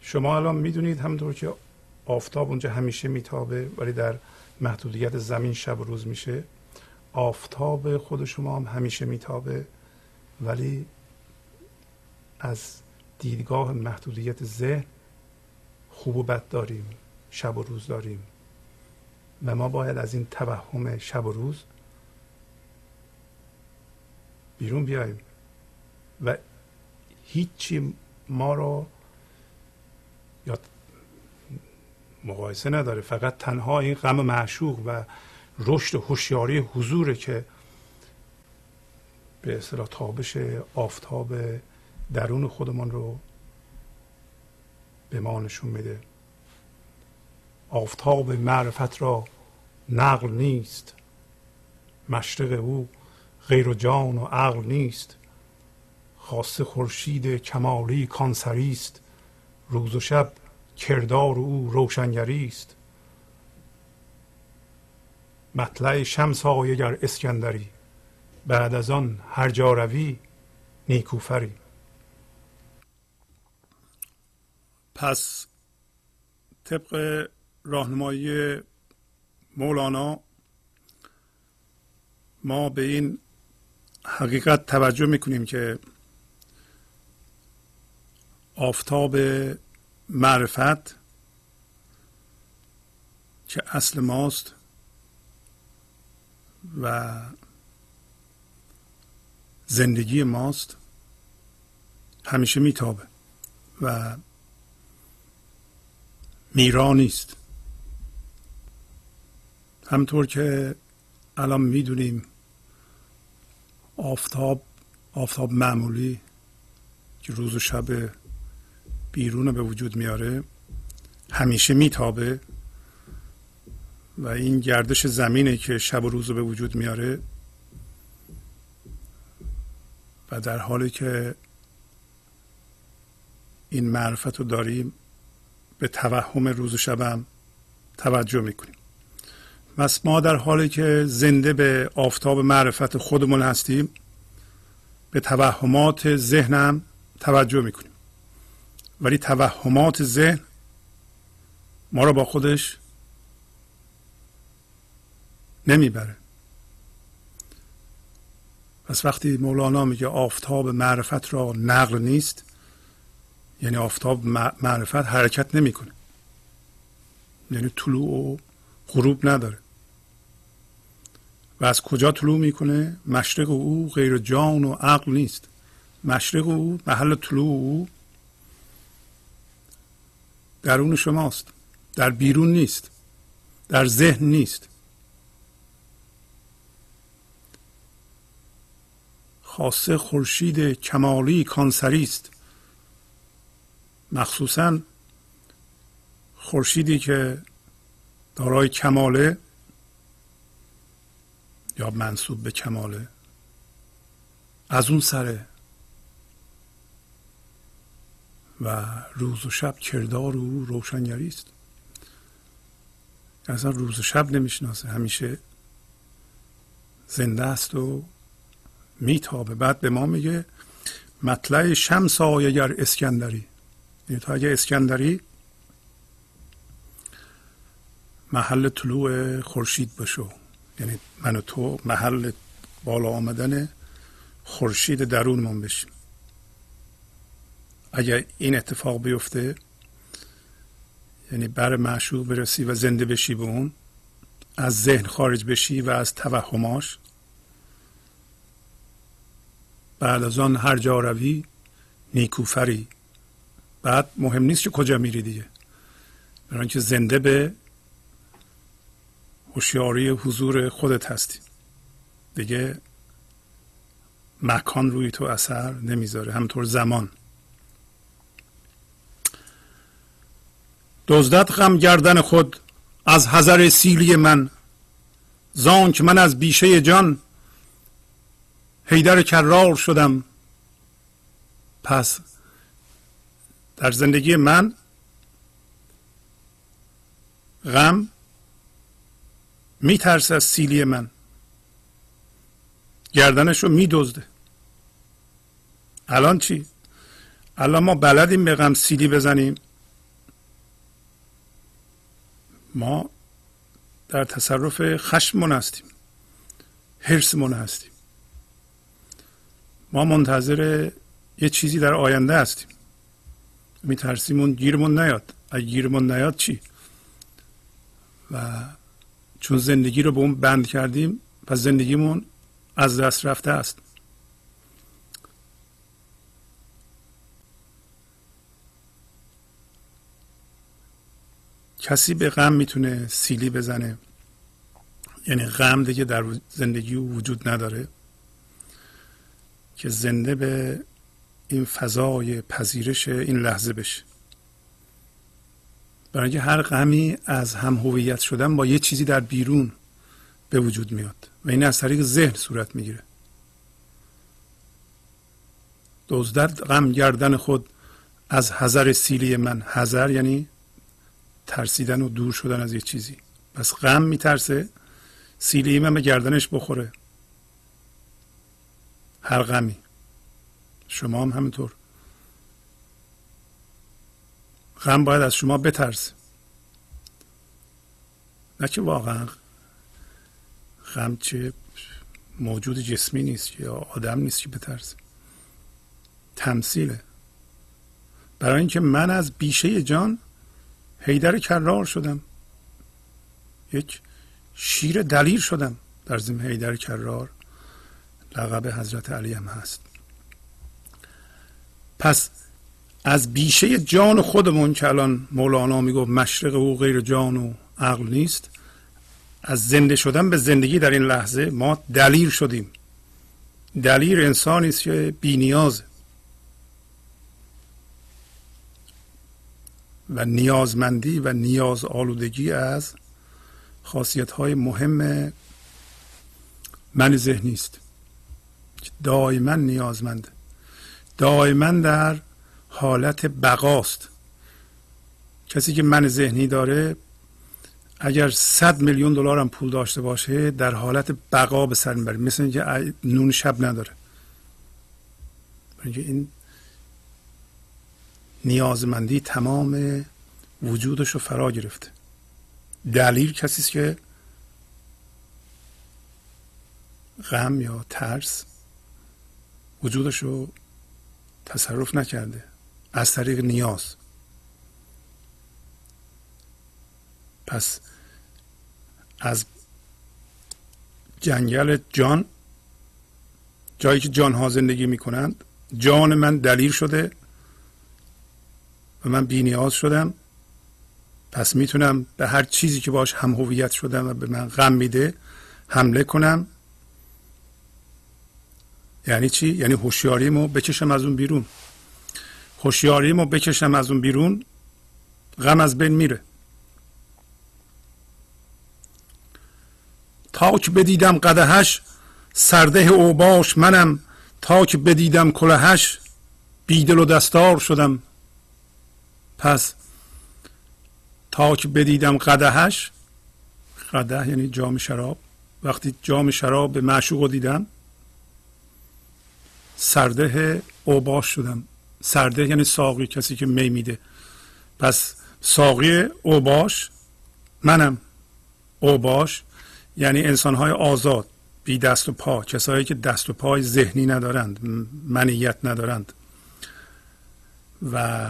شما الان می‌دونید همونطور که آفتاب اونجا همیشه میتابه ولی در محدودیت زمین شب و روز میشه. آفتاب خود شما هم همیشه میتابه ولی از دیدگاه محدودیت ذهن خوب و بد داریم. شب و روز داریم. و ما باید از این توهم شب و روز بیرون بیاییم و هیچی ما رو یا مقایسه نداره. فقط تنها این غم معشوق و رشد هوشیاری حضوره که به اصطلاح تابش آفتاب درون خودمان رو به ما نشون میده. آفتاب معرفت را نقل نیست. مشرق او غیر و جان و عقل نیست. خاص خورشید کمالی کانسری است. روز و شب کردار او روشنگری است. مطلع شمس آیگر اسکندری بعد از آن هر جا روی نیکوفری. پس طبق راهنمایی مولانا ما به این حقیقت توجه می‌کنیم که آفتاب معرفت که اصل ماست و زندگی ماست همیشه میتابه و میرا نیست. همطور که الان می‌دونیم آفتاب آفتاب معمولی که روز و شب بیرون به وجود میاره همیشه میتابه و این گردش زمینه که شب و روز رو به وجود میاره و در حالی که این معرفت رو داریم به توهم روز و شبم توجه می‌کنیم. پس ما در حالی که زنده به آفتاب معرفت خودمون هستیم به توهمات ذهنم توجه می‌کنیم. ولی توهمات ذهن ما رو با خودش نمی‌بره. پس وقتی مولانا میگه آفتاب معرفت را نقل نیست یعنی آفتاب معرفت حرکت نمی‌کنه. یعنی طلوع و غروب نداره. و از کجا طلوع می‌کنه؟ مشرق او غیر جان و عقل نیست. مشرق او محل طلوع او درون شماست. در بیرون نیست. در ذهن نیست. خاصه خورشید کمالی کانسری است. مخصوصا خورشیدی که دارای کماله یا منصوب به کماله؟ از اون سره. و روز و شب کردار او روشنگری است. اصلا روز و شب نمی‌شناسه. همیشه زنده است و میتابه. بعد به ما میگه مطلع شمس آیگر اسکندری. یعنی تو اگه اسکندری محل طلوع خورشید بشو. یعنی من و تو محل بالا آمدن خورشید درونمون بشیم. اگر این اتفاق بیفته یعنی بر معشوق برسی و زنده بشی به اون از ذهن خارج بشی و از توهماش بعد از آن هر جا روی نیکوفری. بعد مهم نیست که کجا میری دیگه. برای که زنده به هوشیاری حضور خودت هستی. دیگه مکان روی تو اثر نمی‌ذاره همطور زمان. دزدت غم گردن خود از حذر سیلی من. زانک من از بیشه جان. حیدر کرار شدم. پس در زندگی من غم میترسه از سیلی من. گردنش رو میدزده. الان چی؟ الان ما بلدیم به غم سیلی بزنیم. ما در تصرف خشممون هستیم. حرسمون هستیم. ما منتظر یه چیزی در آینده هستیم. میترسیم اون گیرمون نیاد. اگه گیرمون نیاد چی؟ و چون زندگی رو به اون بند کردیم پس زندگیمون از دست رفته است. کسی به غم می‌تونه سیلی بزنه؟ یعنی غم دیگه در زندگی وجود نداره که زنده به این فضای پذیرش این لحظه بشه. برای اینکه هر غمی از هم هویت شدن با یه چیزی در بیرون به وجود میاد و این از طریق ذهن صورت می‌گیره. دزدد غم گردن خود از حذر سیلی من. حذر یعنی ترسیدن و دور شدن از یه چیزی. پس غم میترسه سیلی من به گردنش بخوره. هر غمی. شما هم همینطور. غم باید از شما بترسه. نه که واقعا غم چه موجود جسمی نیست یا آدم نیست که بترسه. تمثیله. برای اینکه من از بیشه جان حیدر کرار شدم. یک شیر دلیر شدم در زم حیدر کرار. لقب حضرت علی هم هست. پس از بیشه جان خودمون که الان مولانا می‌گفت مشرق او غیر جان و عقل نیست. از زنده شدن به زندگی در این لحظه ما دلیر شدیم. دلیر انسانی است که بینیازه. و نیازمندی و نیاز آلودگی از خاصیت های مهم من ذهنی است دائما نیازمنده دائما در حالت بقاست. کسی که من ذهنی داره اگر صد میلیون دلار هم پول داشته باشه در حالت بقا به سر می‌بره. مثل اینکه نون شب نداره. اینکه این نیازمندی تمام وجودش رو فرا گرفته. دلیل کسی است که غم یا ترس وجودش رو تصرف نکرده. از طریق نیاز. پس از جنگل جان جایی که جان ها زندگی می کنند جان من دلیل شده و من بی نیاز شدم. پس می‌تونم به هر چیزی که باش هم هویت شدم و به من غم میده حمله کنم. یعنی چی؟ یعنی هوشیاریمو بکشم از اون بیرون. هوشیاریمو بکشم از اون بیرون غم از بین میره. تا که بدیدم قدهش سرده اوباش منم. تا که بدیدم کلهش بیدل و دستار شدم. پس تا که بدیدم قدهش قده یعنی جام شراب. وقتی جام شراب به معشوق دیدم سرده اوباش شدم. سرده یعنی ساقی کسی که می میده. پس ساقی اوباش منم اوباش یعنی انسانهای آزاد بی دست و پا کسایی که دست و پای ذهنی ندارند منیت ندارند. و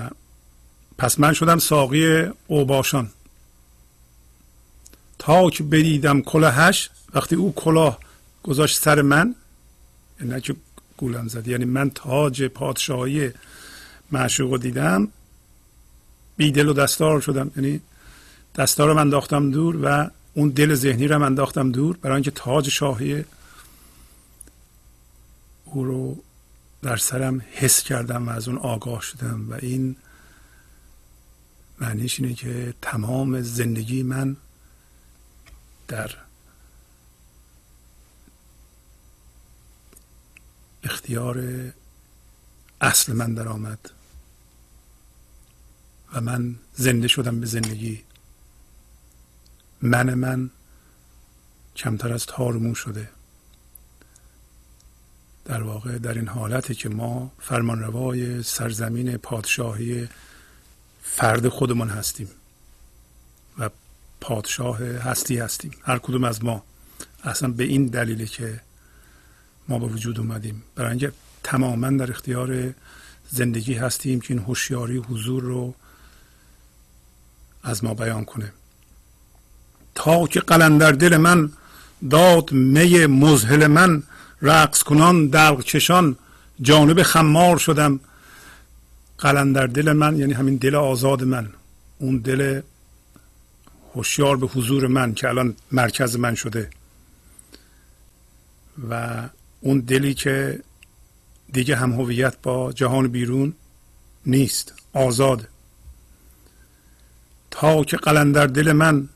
پس من شدم ساقی اوباشان تا که بدیدم کلاهش وقتی او کلاه گذاشت سر من نه که گولم زد یعنی من تاج پادشاهی معشوق دیدم. بیدل و دستار شدم. یعنی دستار رو انداختم دور و اون دل ذهنی رو انداختم دور برای اینکه تاج شاهی او رو در سرم حس کردم و از اون آگاه شدم. و این معنیش اینه که تمام زندگی من در اختیار اصل من در آمد و من زنده شدم به زندگی. من من کمتر از تارمو شده. در واقع در این حالتی که ما فرمانروای سرزمین پادشاهی فرد خودمان هستیم و پادشاه هستی هستیم. هر کدوم از ما اصلا به این دلیله که ما به وجود اومدیم. برای اینکه تماما در اختیار زندگی هستیم که این هوشیاری حضور رو از ما بیان کنه. تا که قلندر دل من داد می مزهل من رقص کنان دلق کشان جانب خمار شدم. قلندر دل من یعنی همین دل آزاد من اون دل هوشیار به حضور من که الان مرکز من شده. و اون دلی که دیگه هم هویت با جهان بیرون نیست آزاد. تا که قلندر دل من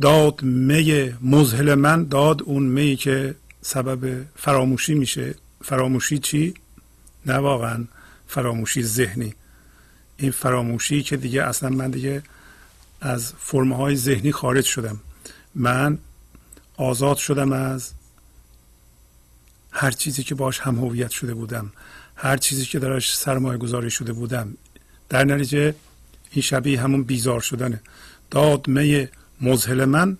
داد می مزهل من داد اون می که سبب فراموشی میشه. فراموشی چی؟ نه واقعا فراموشی ذهنی. این فراموشی که دیگه اصلا من دیگه از فرمه های ذهنی خارج شدم. من آزاد شدم از هر چیزی که باش هم هویت شده بودم. هر چیزی که درش سرمایه گذاری شده بودم. در نتیجه این شبیه همون بیزار شدنه. داد می مزهل من.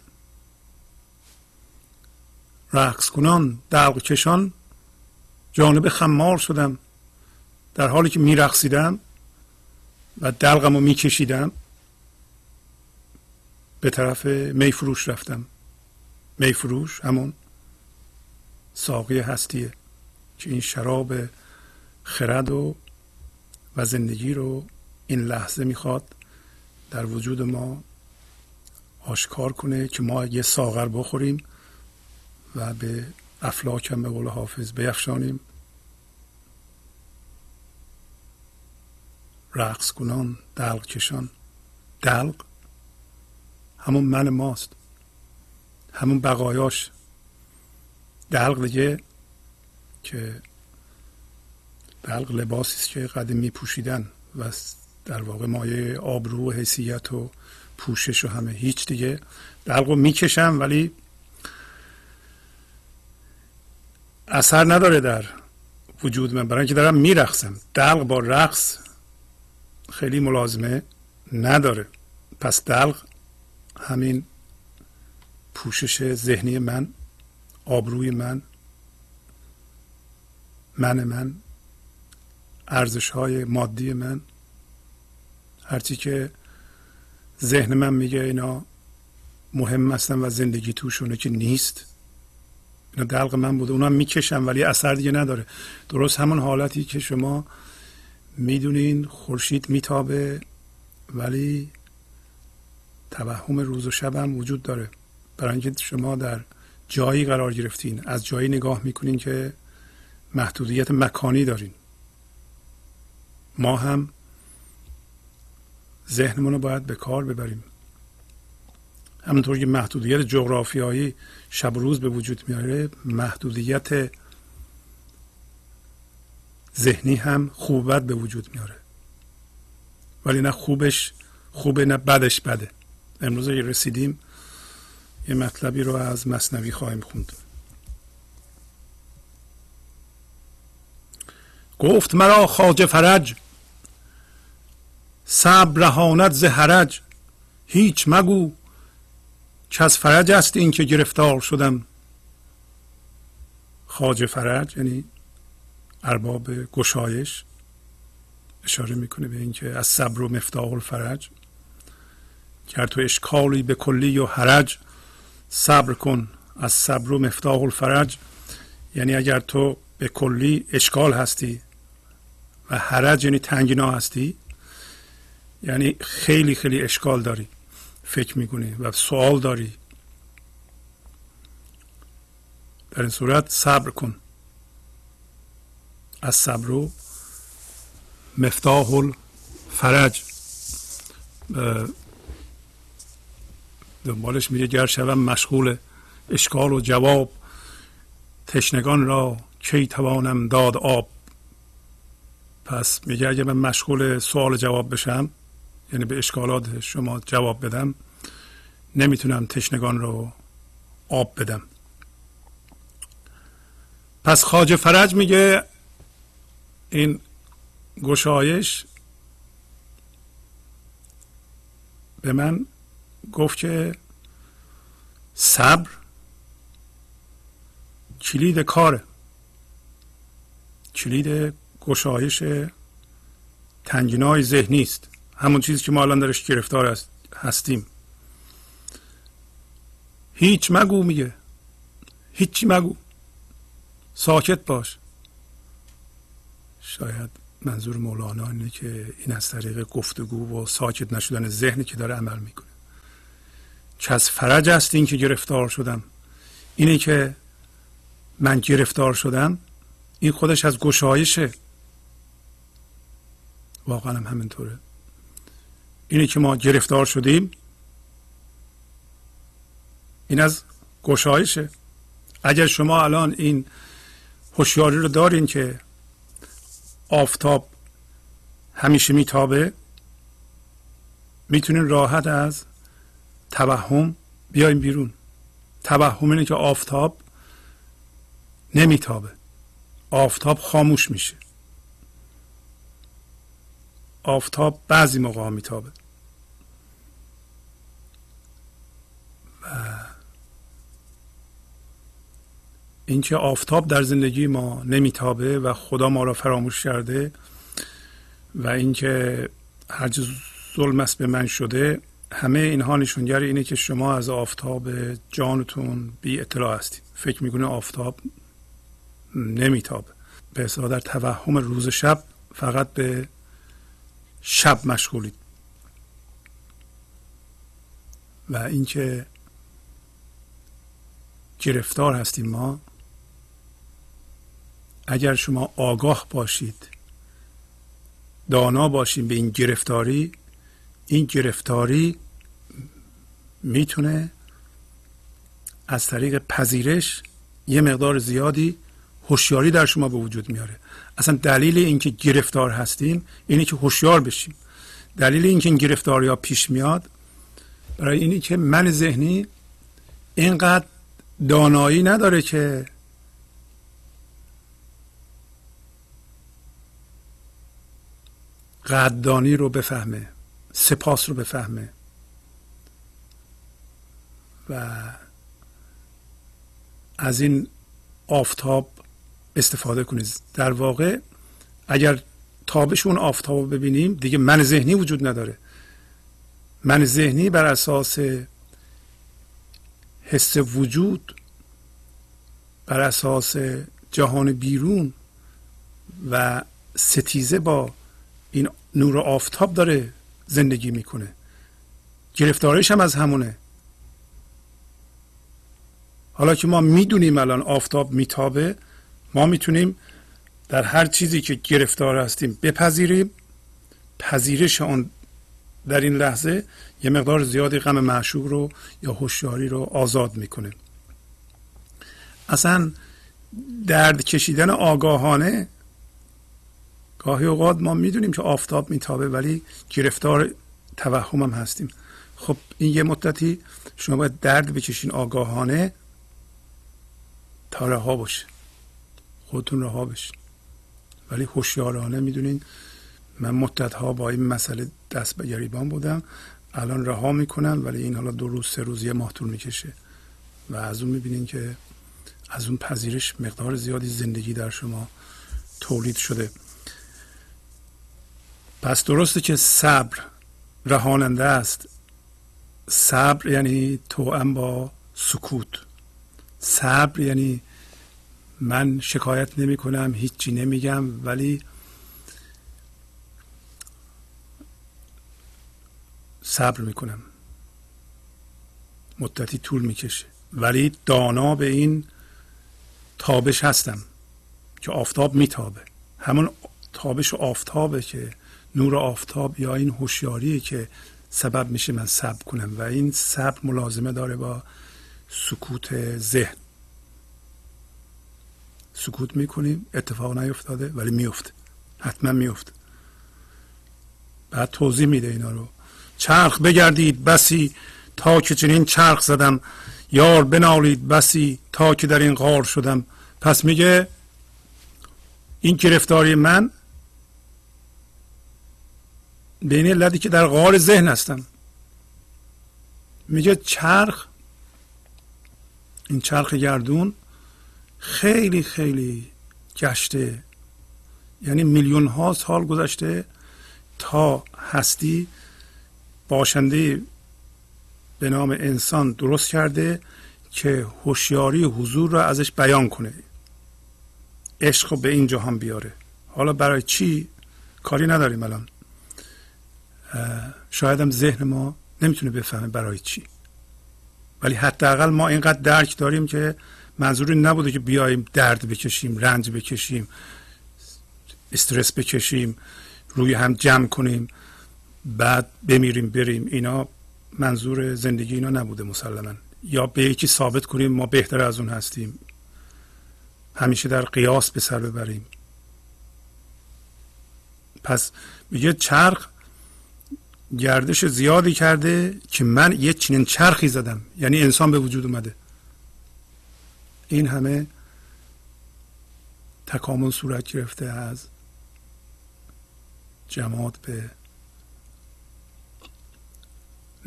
رقص کنان دلق کشان. جانب خمار شدم. در حالی که میرقصیدم و دلقم رو میکشیدم به طرف میفروش رفتم. میفروش همون ساقی هستیه که این شراب خرد و و زندگی رو این لحظه می‌خواد در وجود ما آشکار کنه که ما یه ساغر بخوریم و به افلاکم به قول حافظ بیفشانیم. رقص کنان دلق کشان. دلق همون من ماست. همون بقایاش. دلق دیگه که دلق لباسی است که قدیم می پوشیدن و در واقع مایه آبرو و حیثیت و پوشش و همه. هیچ دیگه دلق رو می‌کشم ولی اثر نداره در وجود من. برای اینکه دارم میرقصم. دلق با رقص خیلی ملازمه نداره. پس دلق همین پوشش ذهنی من آبروی من من من ارزش های مادی من هرچی که ذهن من میگه اینا مهم هستن و زندگی توشونه که نیست. اینا دلق من بوده. اونا می‌کشم ولی اثر دیگه نداره. درست همون حالتی که شما می‌دونین خورشید میتابه ولی توهم روز و شب هم وجود داره. برای اینکه شما در جایی قرار گرفتین. از جایی نگاه می‌کنین که محدودیت مکانی دارین. ما هم ذهنمون رو باید به کار ببریم. همونطور که محدودیت جغرافیایی شب و روز به وجود میاره محدودیت ذهنی هم خوبت به وجود میاره. ولی نه خوبش خوبه نه بدش بده. امروز رسیدیم یه مطلبی رو از مصنوی خواهیم خوند. گفت مرا خاج فرج صبر رهانت ز هیچ مگو که از فرج است این که گرفتار شدم. خاج فرج یعنی ارباب گشایش اشاره می‌کنه به اینکه از صبر و مفتاح الفرج. کرد تو اشکالی به کلی و حرج صبر کن از صبر و مفتاح الفرج. یعنی اگر تو به کلی اشکال هستی و حرج یعنی تنگنا هستی یعنی خیلی خیلی اشکال داری. فکر می‌کنی و سوال داری. در این صورت صبر کن. از صبر و مفتاح الفرج دنبالش میگه گر شوم مشغول اشکال و جواب تشنگان را کی توانم داد آب؟ پس میگه اگه من مشغول سوال جواب بشم یعنی به اشکالات شما جواب بدم نمی‌تونم تشنگان رو آب بدم. پس خاج فرج میگه این گشایش به من گفت که صبر کلید کاره. کلید گشایش تنگینای ذهنی است. همون چیزی که ما الان درش گرفتار هستیم. هیچ مگو میگه. هیچی مگو. ساکت باش. شاید منظور مولانا اینه که این از طریق گفتگو و ساکت نشدن ذهنی که داره عمل می‌کنه. که از فرج است این که گرفتار شدم؟ اینه که من گرفتار شدم این خودش از گشایشه. واقعا هم همینطوره. اینه که ما گرفتار شدیم. این از گشایشه. اگر شما الان این هوشیاری رو دارین که آفتاب همیشه میتابه می‌تونین راحت از توهم بیایم بیرون. توهم اینه که آفتاب نمیتابه. آفتاب خاموش میشه. آفتاب بعضی موقع میتابه. و اینکه آفتاب در زندگی ما نمیتابه و خدا ما را فراموش کرده و اینکه هرچه ظلم است به من شده همه اینها نشونگر اینه که شما از آفتاب جانتون بی اطلاع هستید. فکر می‌کنه آفتاب نمیتابه. به در توهم روز شب فقط به شب مشغولید. و اینکه گرفتار هستیم ما اگر شما آگاه باشید دانا باشید به این گرفتاری این گرفتاری می‌تونه از طریق پذیرش یه مقدار زیادی هوشیاری در شما به وجود میاره. اصلا دلیل اینکه گرفتار هستیم اینه که هوشیار بشیم. دلیل اینکه این گرفتاری ها پیش میاد برای اینی که من ذهنی اینقدر دانایی نداره که قدردانی رو بفهمه سپاس رو بفهمه. و از این آفتاب استفاده کنید. در واقع اگر تابش اون آفتاب ببینیم دیگه من ذهنی وجود نداره. من ذهنی بر اساس حس وجود بر اساس جهان بیرون و ستیزه با این نور آفتاب داره زندگی می‌کنه. گرفتارش هم از همونه. حالا که ما می‌دونیم الان آفتاب میتابه ما می‌تونیم در هر چیزی که گرفتار هستیم بپذیریم. پذیرش آن در این لحظه یه مقدار زیادی غم معشوق رو یا هوشیاری رو آزاد می‌کنه. اصلا درد کشیدن آگاهانه گاهی اوقات ما می‌دونیم که آفتاب میتابه ولی گرفتار توهم هم هستیم. خب این یه مدتی شما باید درد بکشین آگاهانه تا رها باشه. خودتون رها بشین. ولی هوشیارانه می‌دونین من مدت ها با این مسئله دست به گریبان بودم. الان رها می‌کنم ولی این حالا دو روز سه روز یه ماه طول می‌کشه. و از اون می‌بینین که از اون پذیرش مقدار زیادی زندگی در شما تولید شده. پس درسته که صبر رهاننده است. صبر یعنی توأم با سکوت. صبر یعنی من شکایت نمی کنم هیچی نمیگم ولی صبر می‌کنم مدتی طول می‌کشه ولی دانا به این تابش هستم که آفتاب میتابه همون تابش آفتابه که نور آفتاب یا این هوشیاری که سبب میشه من صبر کنم. و این صبر ملازمه داره با سکوت ذهن. سکوت می‌کنیم اتفاق نیفتاده ولی میفته حتما میفته بعد توضیح میده اینا رو. چرخ بگردید بسی تا که چنین چرخ زدم. یار بنالید بسی تا که در این غار شدم. پس میگه این گرفتاری من به علتی که در غار ذهن هستم. میگه چرخ این چرخ گردون خیلی خیلی گشته. یعنی میلیون ها سال گذشته تا هستی باشنده به نام انسان درست کرده که هوشیاری حضور را ازش بیان کنه. عشق به این جهان بیاره. حالا برای چی؟ کاری نداریم الان. شاید هم ذهن ما نمی‌تونه بفهمه برای چی. ولی حداقل ما اینقدر درک داریم که منظوری نبوده که بیایم درد بکشیم رنج بکشیم استرس بکشیم روی هم جمع کنیم بعد بمیریم بریم. اینا منظور زندگی اینا نبوده مسلما. یا به یکی ثابت کنیم ما بهتر از اون هستیم. همیشه در قیاس به سر ببریم. پس میگه چرخ گردش زیادی کرده که من یه چنین چرخی زدم. یعنی انسان به وجود اومده. این همه تکامل صورت گرفته از جماعت به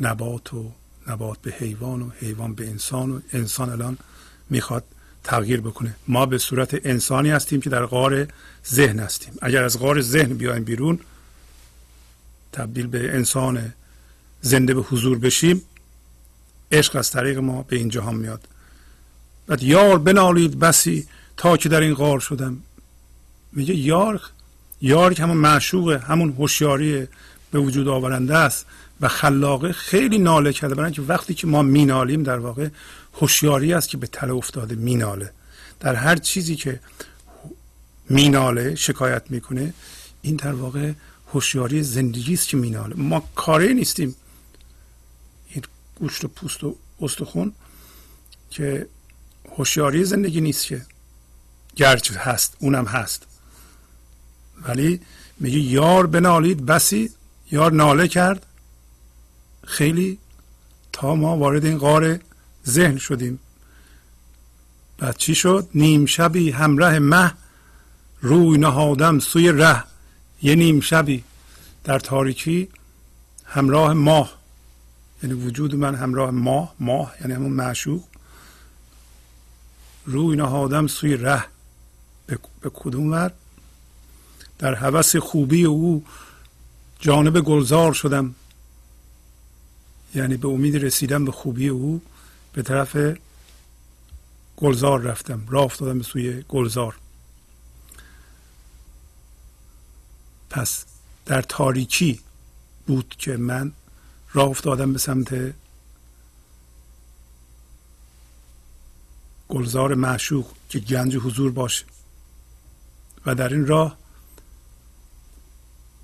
نبات و نبات به حیوان و حیوان به انسان و انسان الان می‌خواد تغییر بکنه. ما به صورت انسانی هستیم که در غار ذهن هستیم. اگر از غار ذهن بیایم بیرون تبدیل به انسان زنده به حضور بشیم عشق از طریق ما به این جهان میاد. بعد یار بنالید بسی تا که در این غار شدم. میگه یار یار که همون معشوق همون هوشیاری به وجود آورنده است و خلاقه خیلی ناله کرده. برای که وقتی که ما مینالیم در واقع هوشیاری است که به تله افتاده میناله. در هر چیزی که میناله شکایت می‌کنه این در واقع هوشیاری زندگی است که میناله. ما کاری نیستیم. این گوشت و پوست و استخون که هوشیاری زندگی نیست که. گرچه هست اونم هست. ولی میگه یار بنالید بسی یار ناله کرد. خیلی تا ما وارد این غار ذهن شدیم. بعد چی شد؟ نیم شبی همراه مه روی نهادم سوی ره. یه نیم شبی در تاریکی همراه ماه. یعنی وجود من همراه ماه ماه یعنی همون معشوق. روی نهادم سوی ره. به کدوم ور؟ در هوس خوبی او جانب گلزار شدم. یعنی به امید رسیدن به خوبی او به طرف گلزار رفتم. راه افتادم به سوی گلزار. پس در تاریکی بود که من راه افتادم به سمت گلزار معشوق که گنج حضور باشه. و در این راه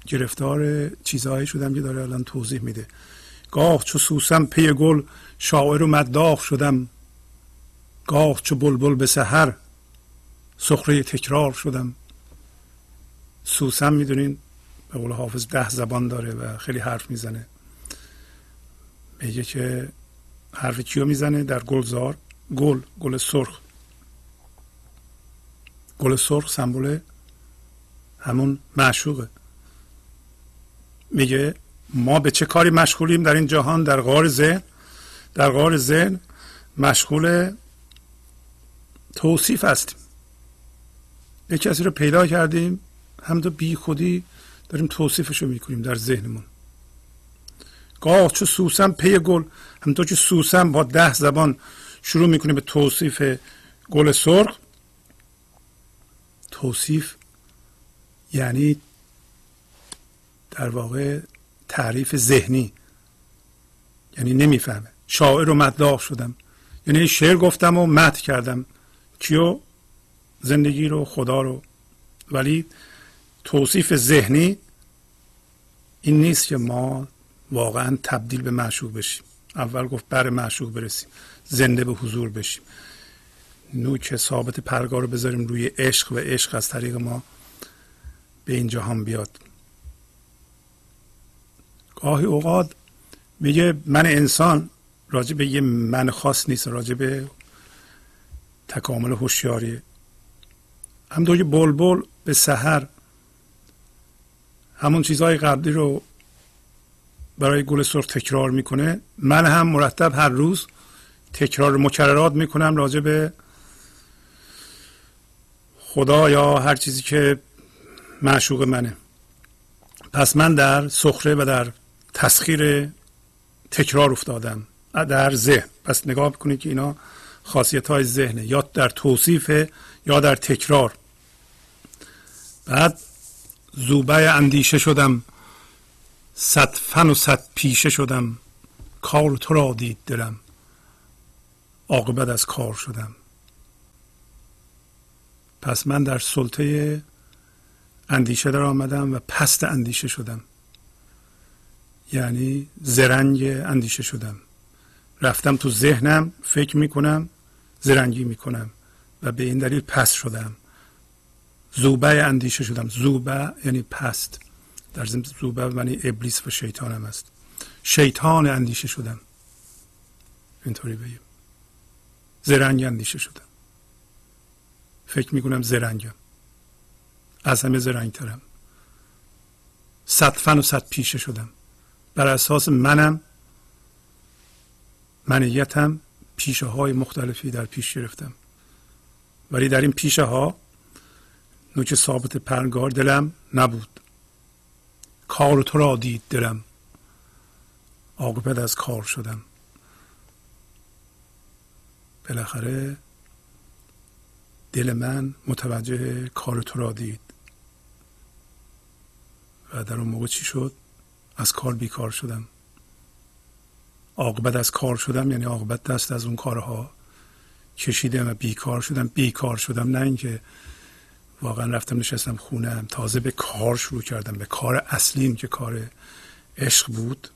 گرفتار چیزهایی شدم که داره الان توضیح میده. گاه چو سوسم پی گل شاعر و مداخ شدم. گاه چو بلبل به سحر سخره تکرار شدم. سوسم می‌دونین به قول حافظ ده زبان داره و خیلی حرف می‌زنه. میگه که حرف کیو می‌زنه؟ در گلزار. گل گل سرخ. گل سرخ سمبل همون معشوقه. میگه ما به چه کاری مشغولیم در این جهان؟ در غار ذهن. در غار ذهن مشغول توصیف هستیم. یک کسی رو پیدا کردیم همونطور بی خودی داریم توصیفش رو می‌کنیم در ذهنمون. گاه چو سوسن پی گل همونطور که سوسن با ده زبان شروع می‌کنه به توصیف گل سرخ. توصیف یعنی در واقع تعریف ذهنی. یعنی نمی‌فهمه. شاعر و مداح شدم. یعنی شعر گفتم و مد کردم. کیو؟ زندگی رو خدا رو. ولی توصیف ذهنی این نیست که ما واقعا تبدیل به معشوق بشیم. اول گفت بر معشوق برسیم. زنده به حضور بشیم. نوک ثابت پرگار رو بذاریم روی عشق و عشق از طریق ما به این جهان بیاد. گاهی اوقات میگه من انسان راجع به یه من خاص نیست راجع به تکامل هوشیاری. همونطور که بلبل به سحر همون چیزهای قبلی رو برای گل سرخ تکرار می‌کنه من هم مرتب هر روز تکرار مکررات می‌کنم راجع به خدا یا هر چیزی که معشوق منه. پس من در سخره و در تسخیر تکرار افتادم. در ذهن. پس نگاه بکنید که اینا خاصیت های ذهنه. یا در توصیف یا در تکرار. بعد زوبه اندیشه شدم. صد فن و صد پیشه شدم. کار تو را دید دلم. عاقبت از کار شدم. پس من در سلطه اندیشه در آمدم و پست اندیشه شدم. یعنی زرنگ اندیشه شدم. رفتم تو ذهنم فکر می‌کنم زرنگی می‌کنم و به این دلیل پس شدم. زوبه اندیشه شدم. زوبه یعنی پست. در ضمن زوبه معنی ابلیس و شیطان هم است. شیطان اندیشه شدم. اینطوری بگیم. زرنگ اندیشه شدم. فکر می‌کنم زرنگم از همه زرنگترم. صد فن و صد پیشه شدم. بر اساس منم منیتم پیشه های مختلفی در پیش گرفتم. ولی در این پیشه ها نوک ثابت پرگار دلم نبود. کار تو را دید دلم. عاقبت از کار شدم. بالاخره دل من متوجه کار تو را دید. و در اون موقع چی شد؟ از کار بیکار شدم. عاقبت از کار شدم یعنی عاقبت دست از اون کارها کشیدم و بیکار شدم. بیکار شدم نه اینکه واقعا رفتم نشستم خونم تازه به کار شروع کردم. به کار اصلیم که کار عشق بود.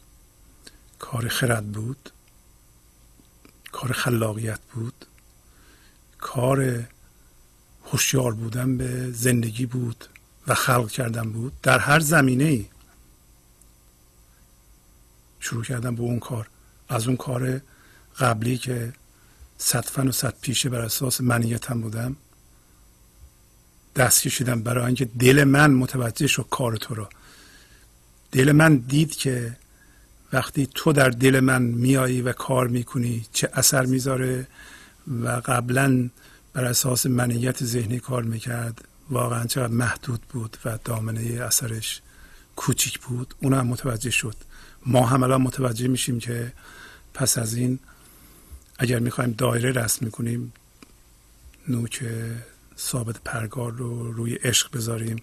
کار خرد بود. کار خلاقیت بود. کار هوشیار بودن به زندگی بود و خلق کردن بود. در هر زمینه ای شروع کردم به اون کار. از اون کار قبلی که صدفن و صد پیشه بر اساس منیتم بودم دست کشیدم برای اینکه دل من متوجه شد کار تو رو. دل من دید که وقتی تو در دل من میایی و کار می‌کنی چه اثر می‌ذاره؟ و قبلا بر اساس منیت ذهنی کار می‌کرد. واقعا چقدر محدود بود و دامنه اثرش کوچیک بود. اون هم متوجه شد. ما هم الان متوجه میشیم که پس از این اگر می‌خوایم دایره رسم می‌کنیم نوک ثابت پرگار رو روی عشق بذاریم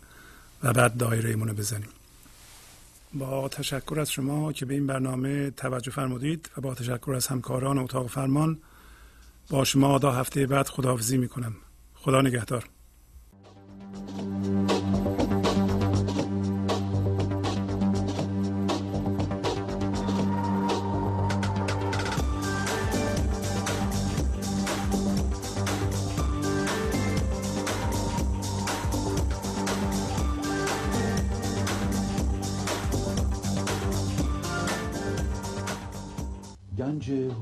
و بعد دایره ایمونه بزنیم. با تشکر از شما که به این برنامه توجه فرمودید و با تشکر از همکاران اتاق فرمان با شما تا هفته بعد خداحافظی می‌کنم. خدا نگهدار.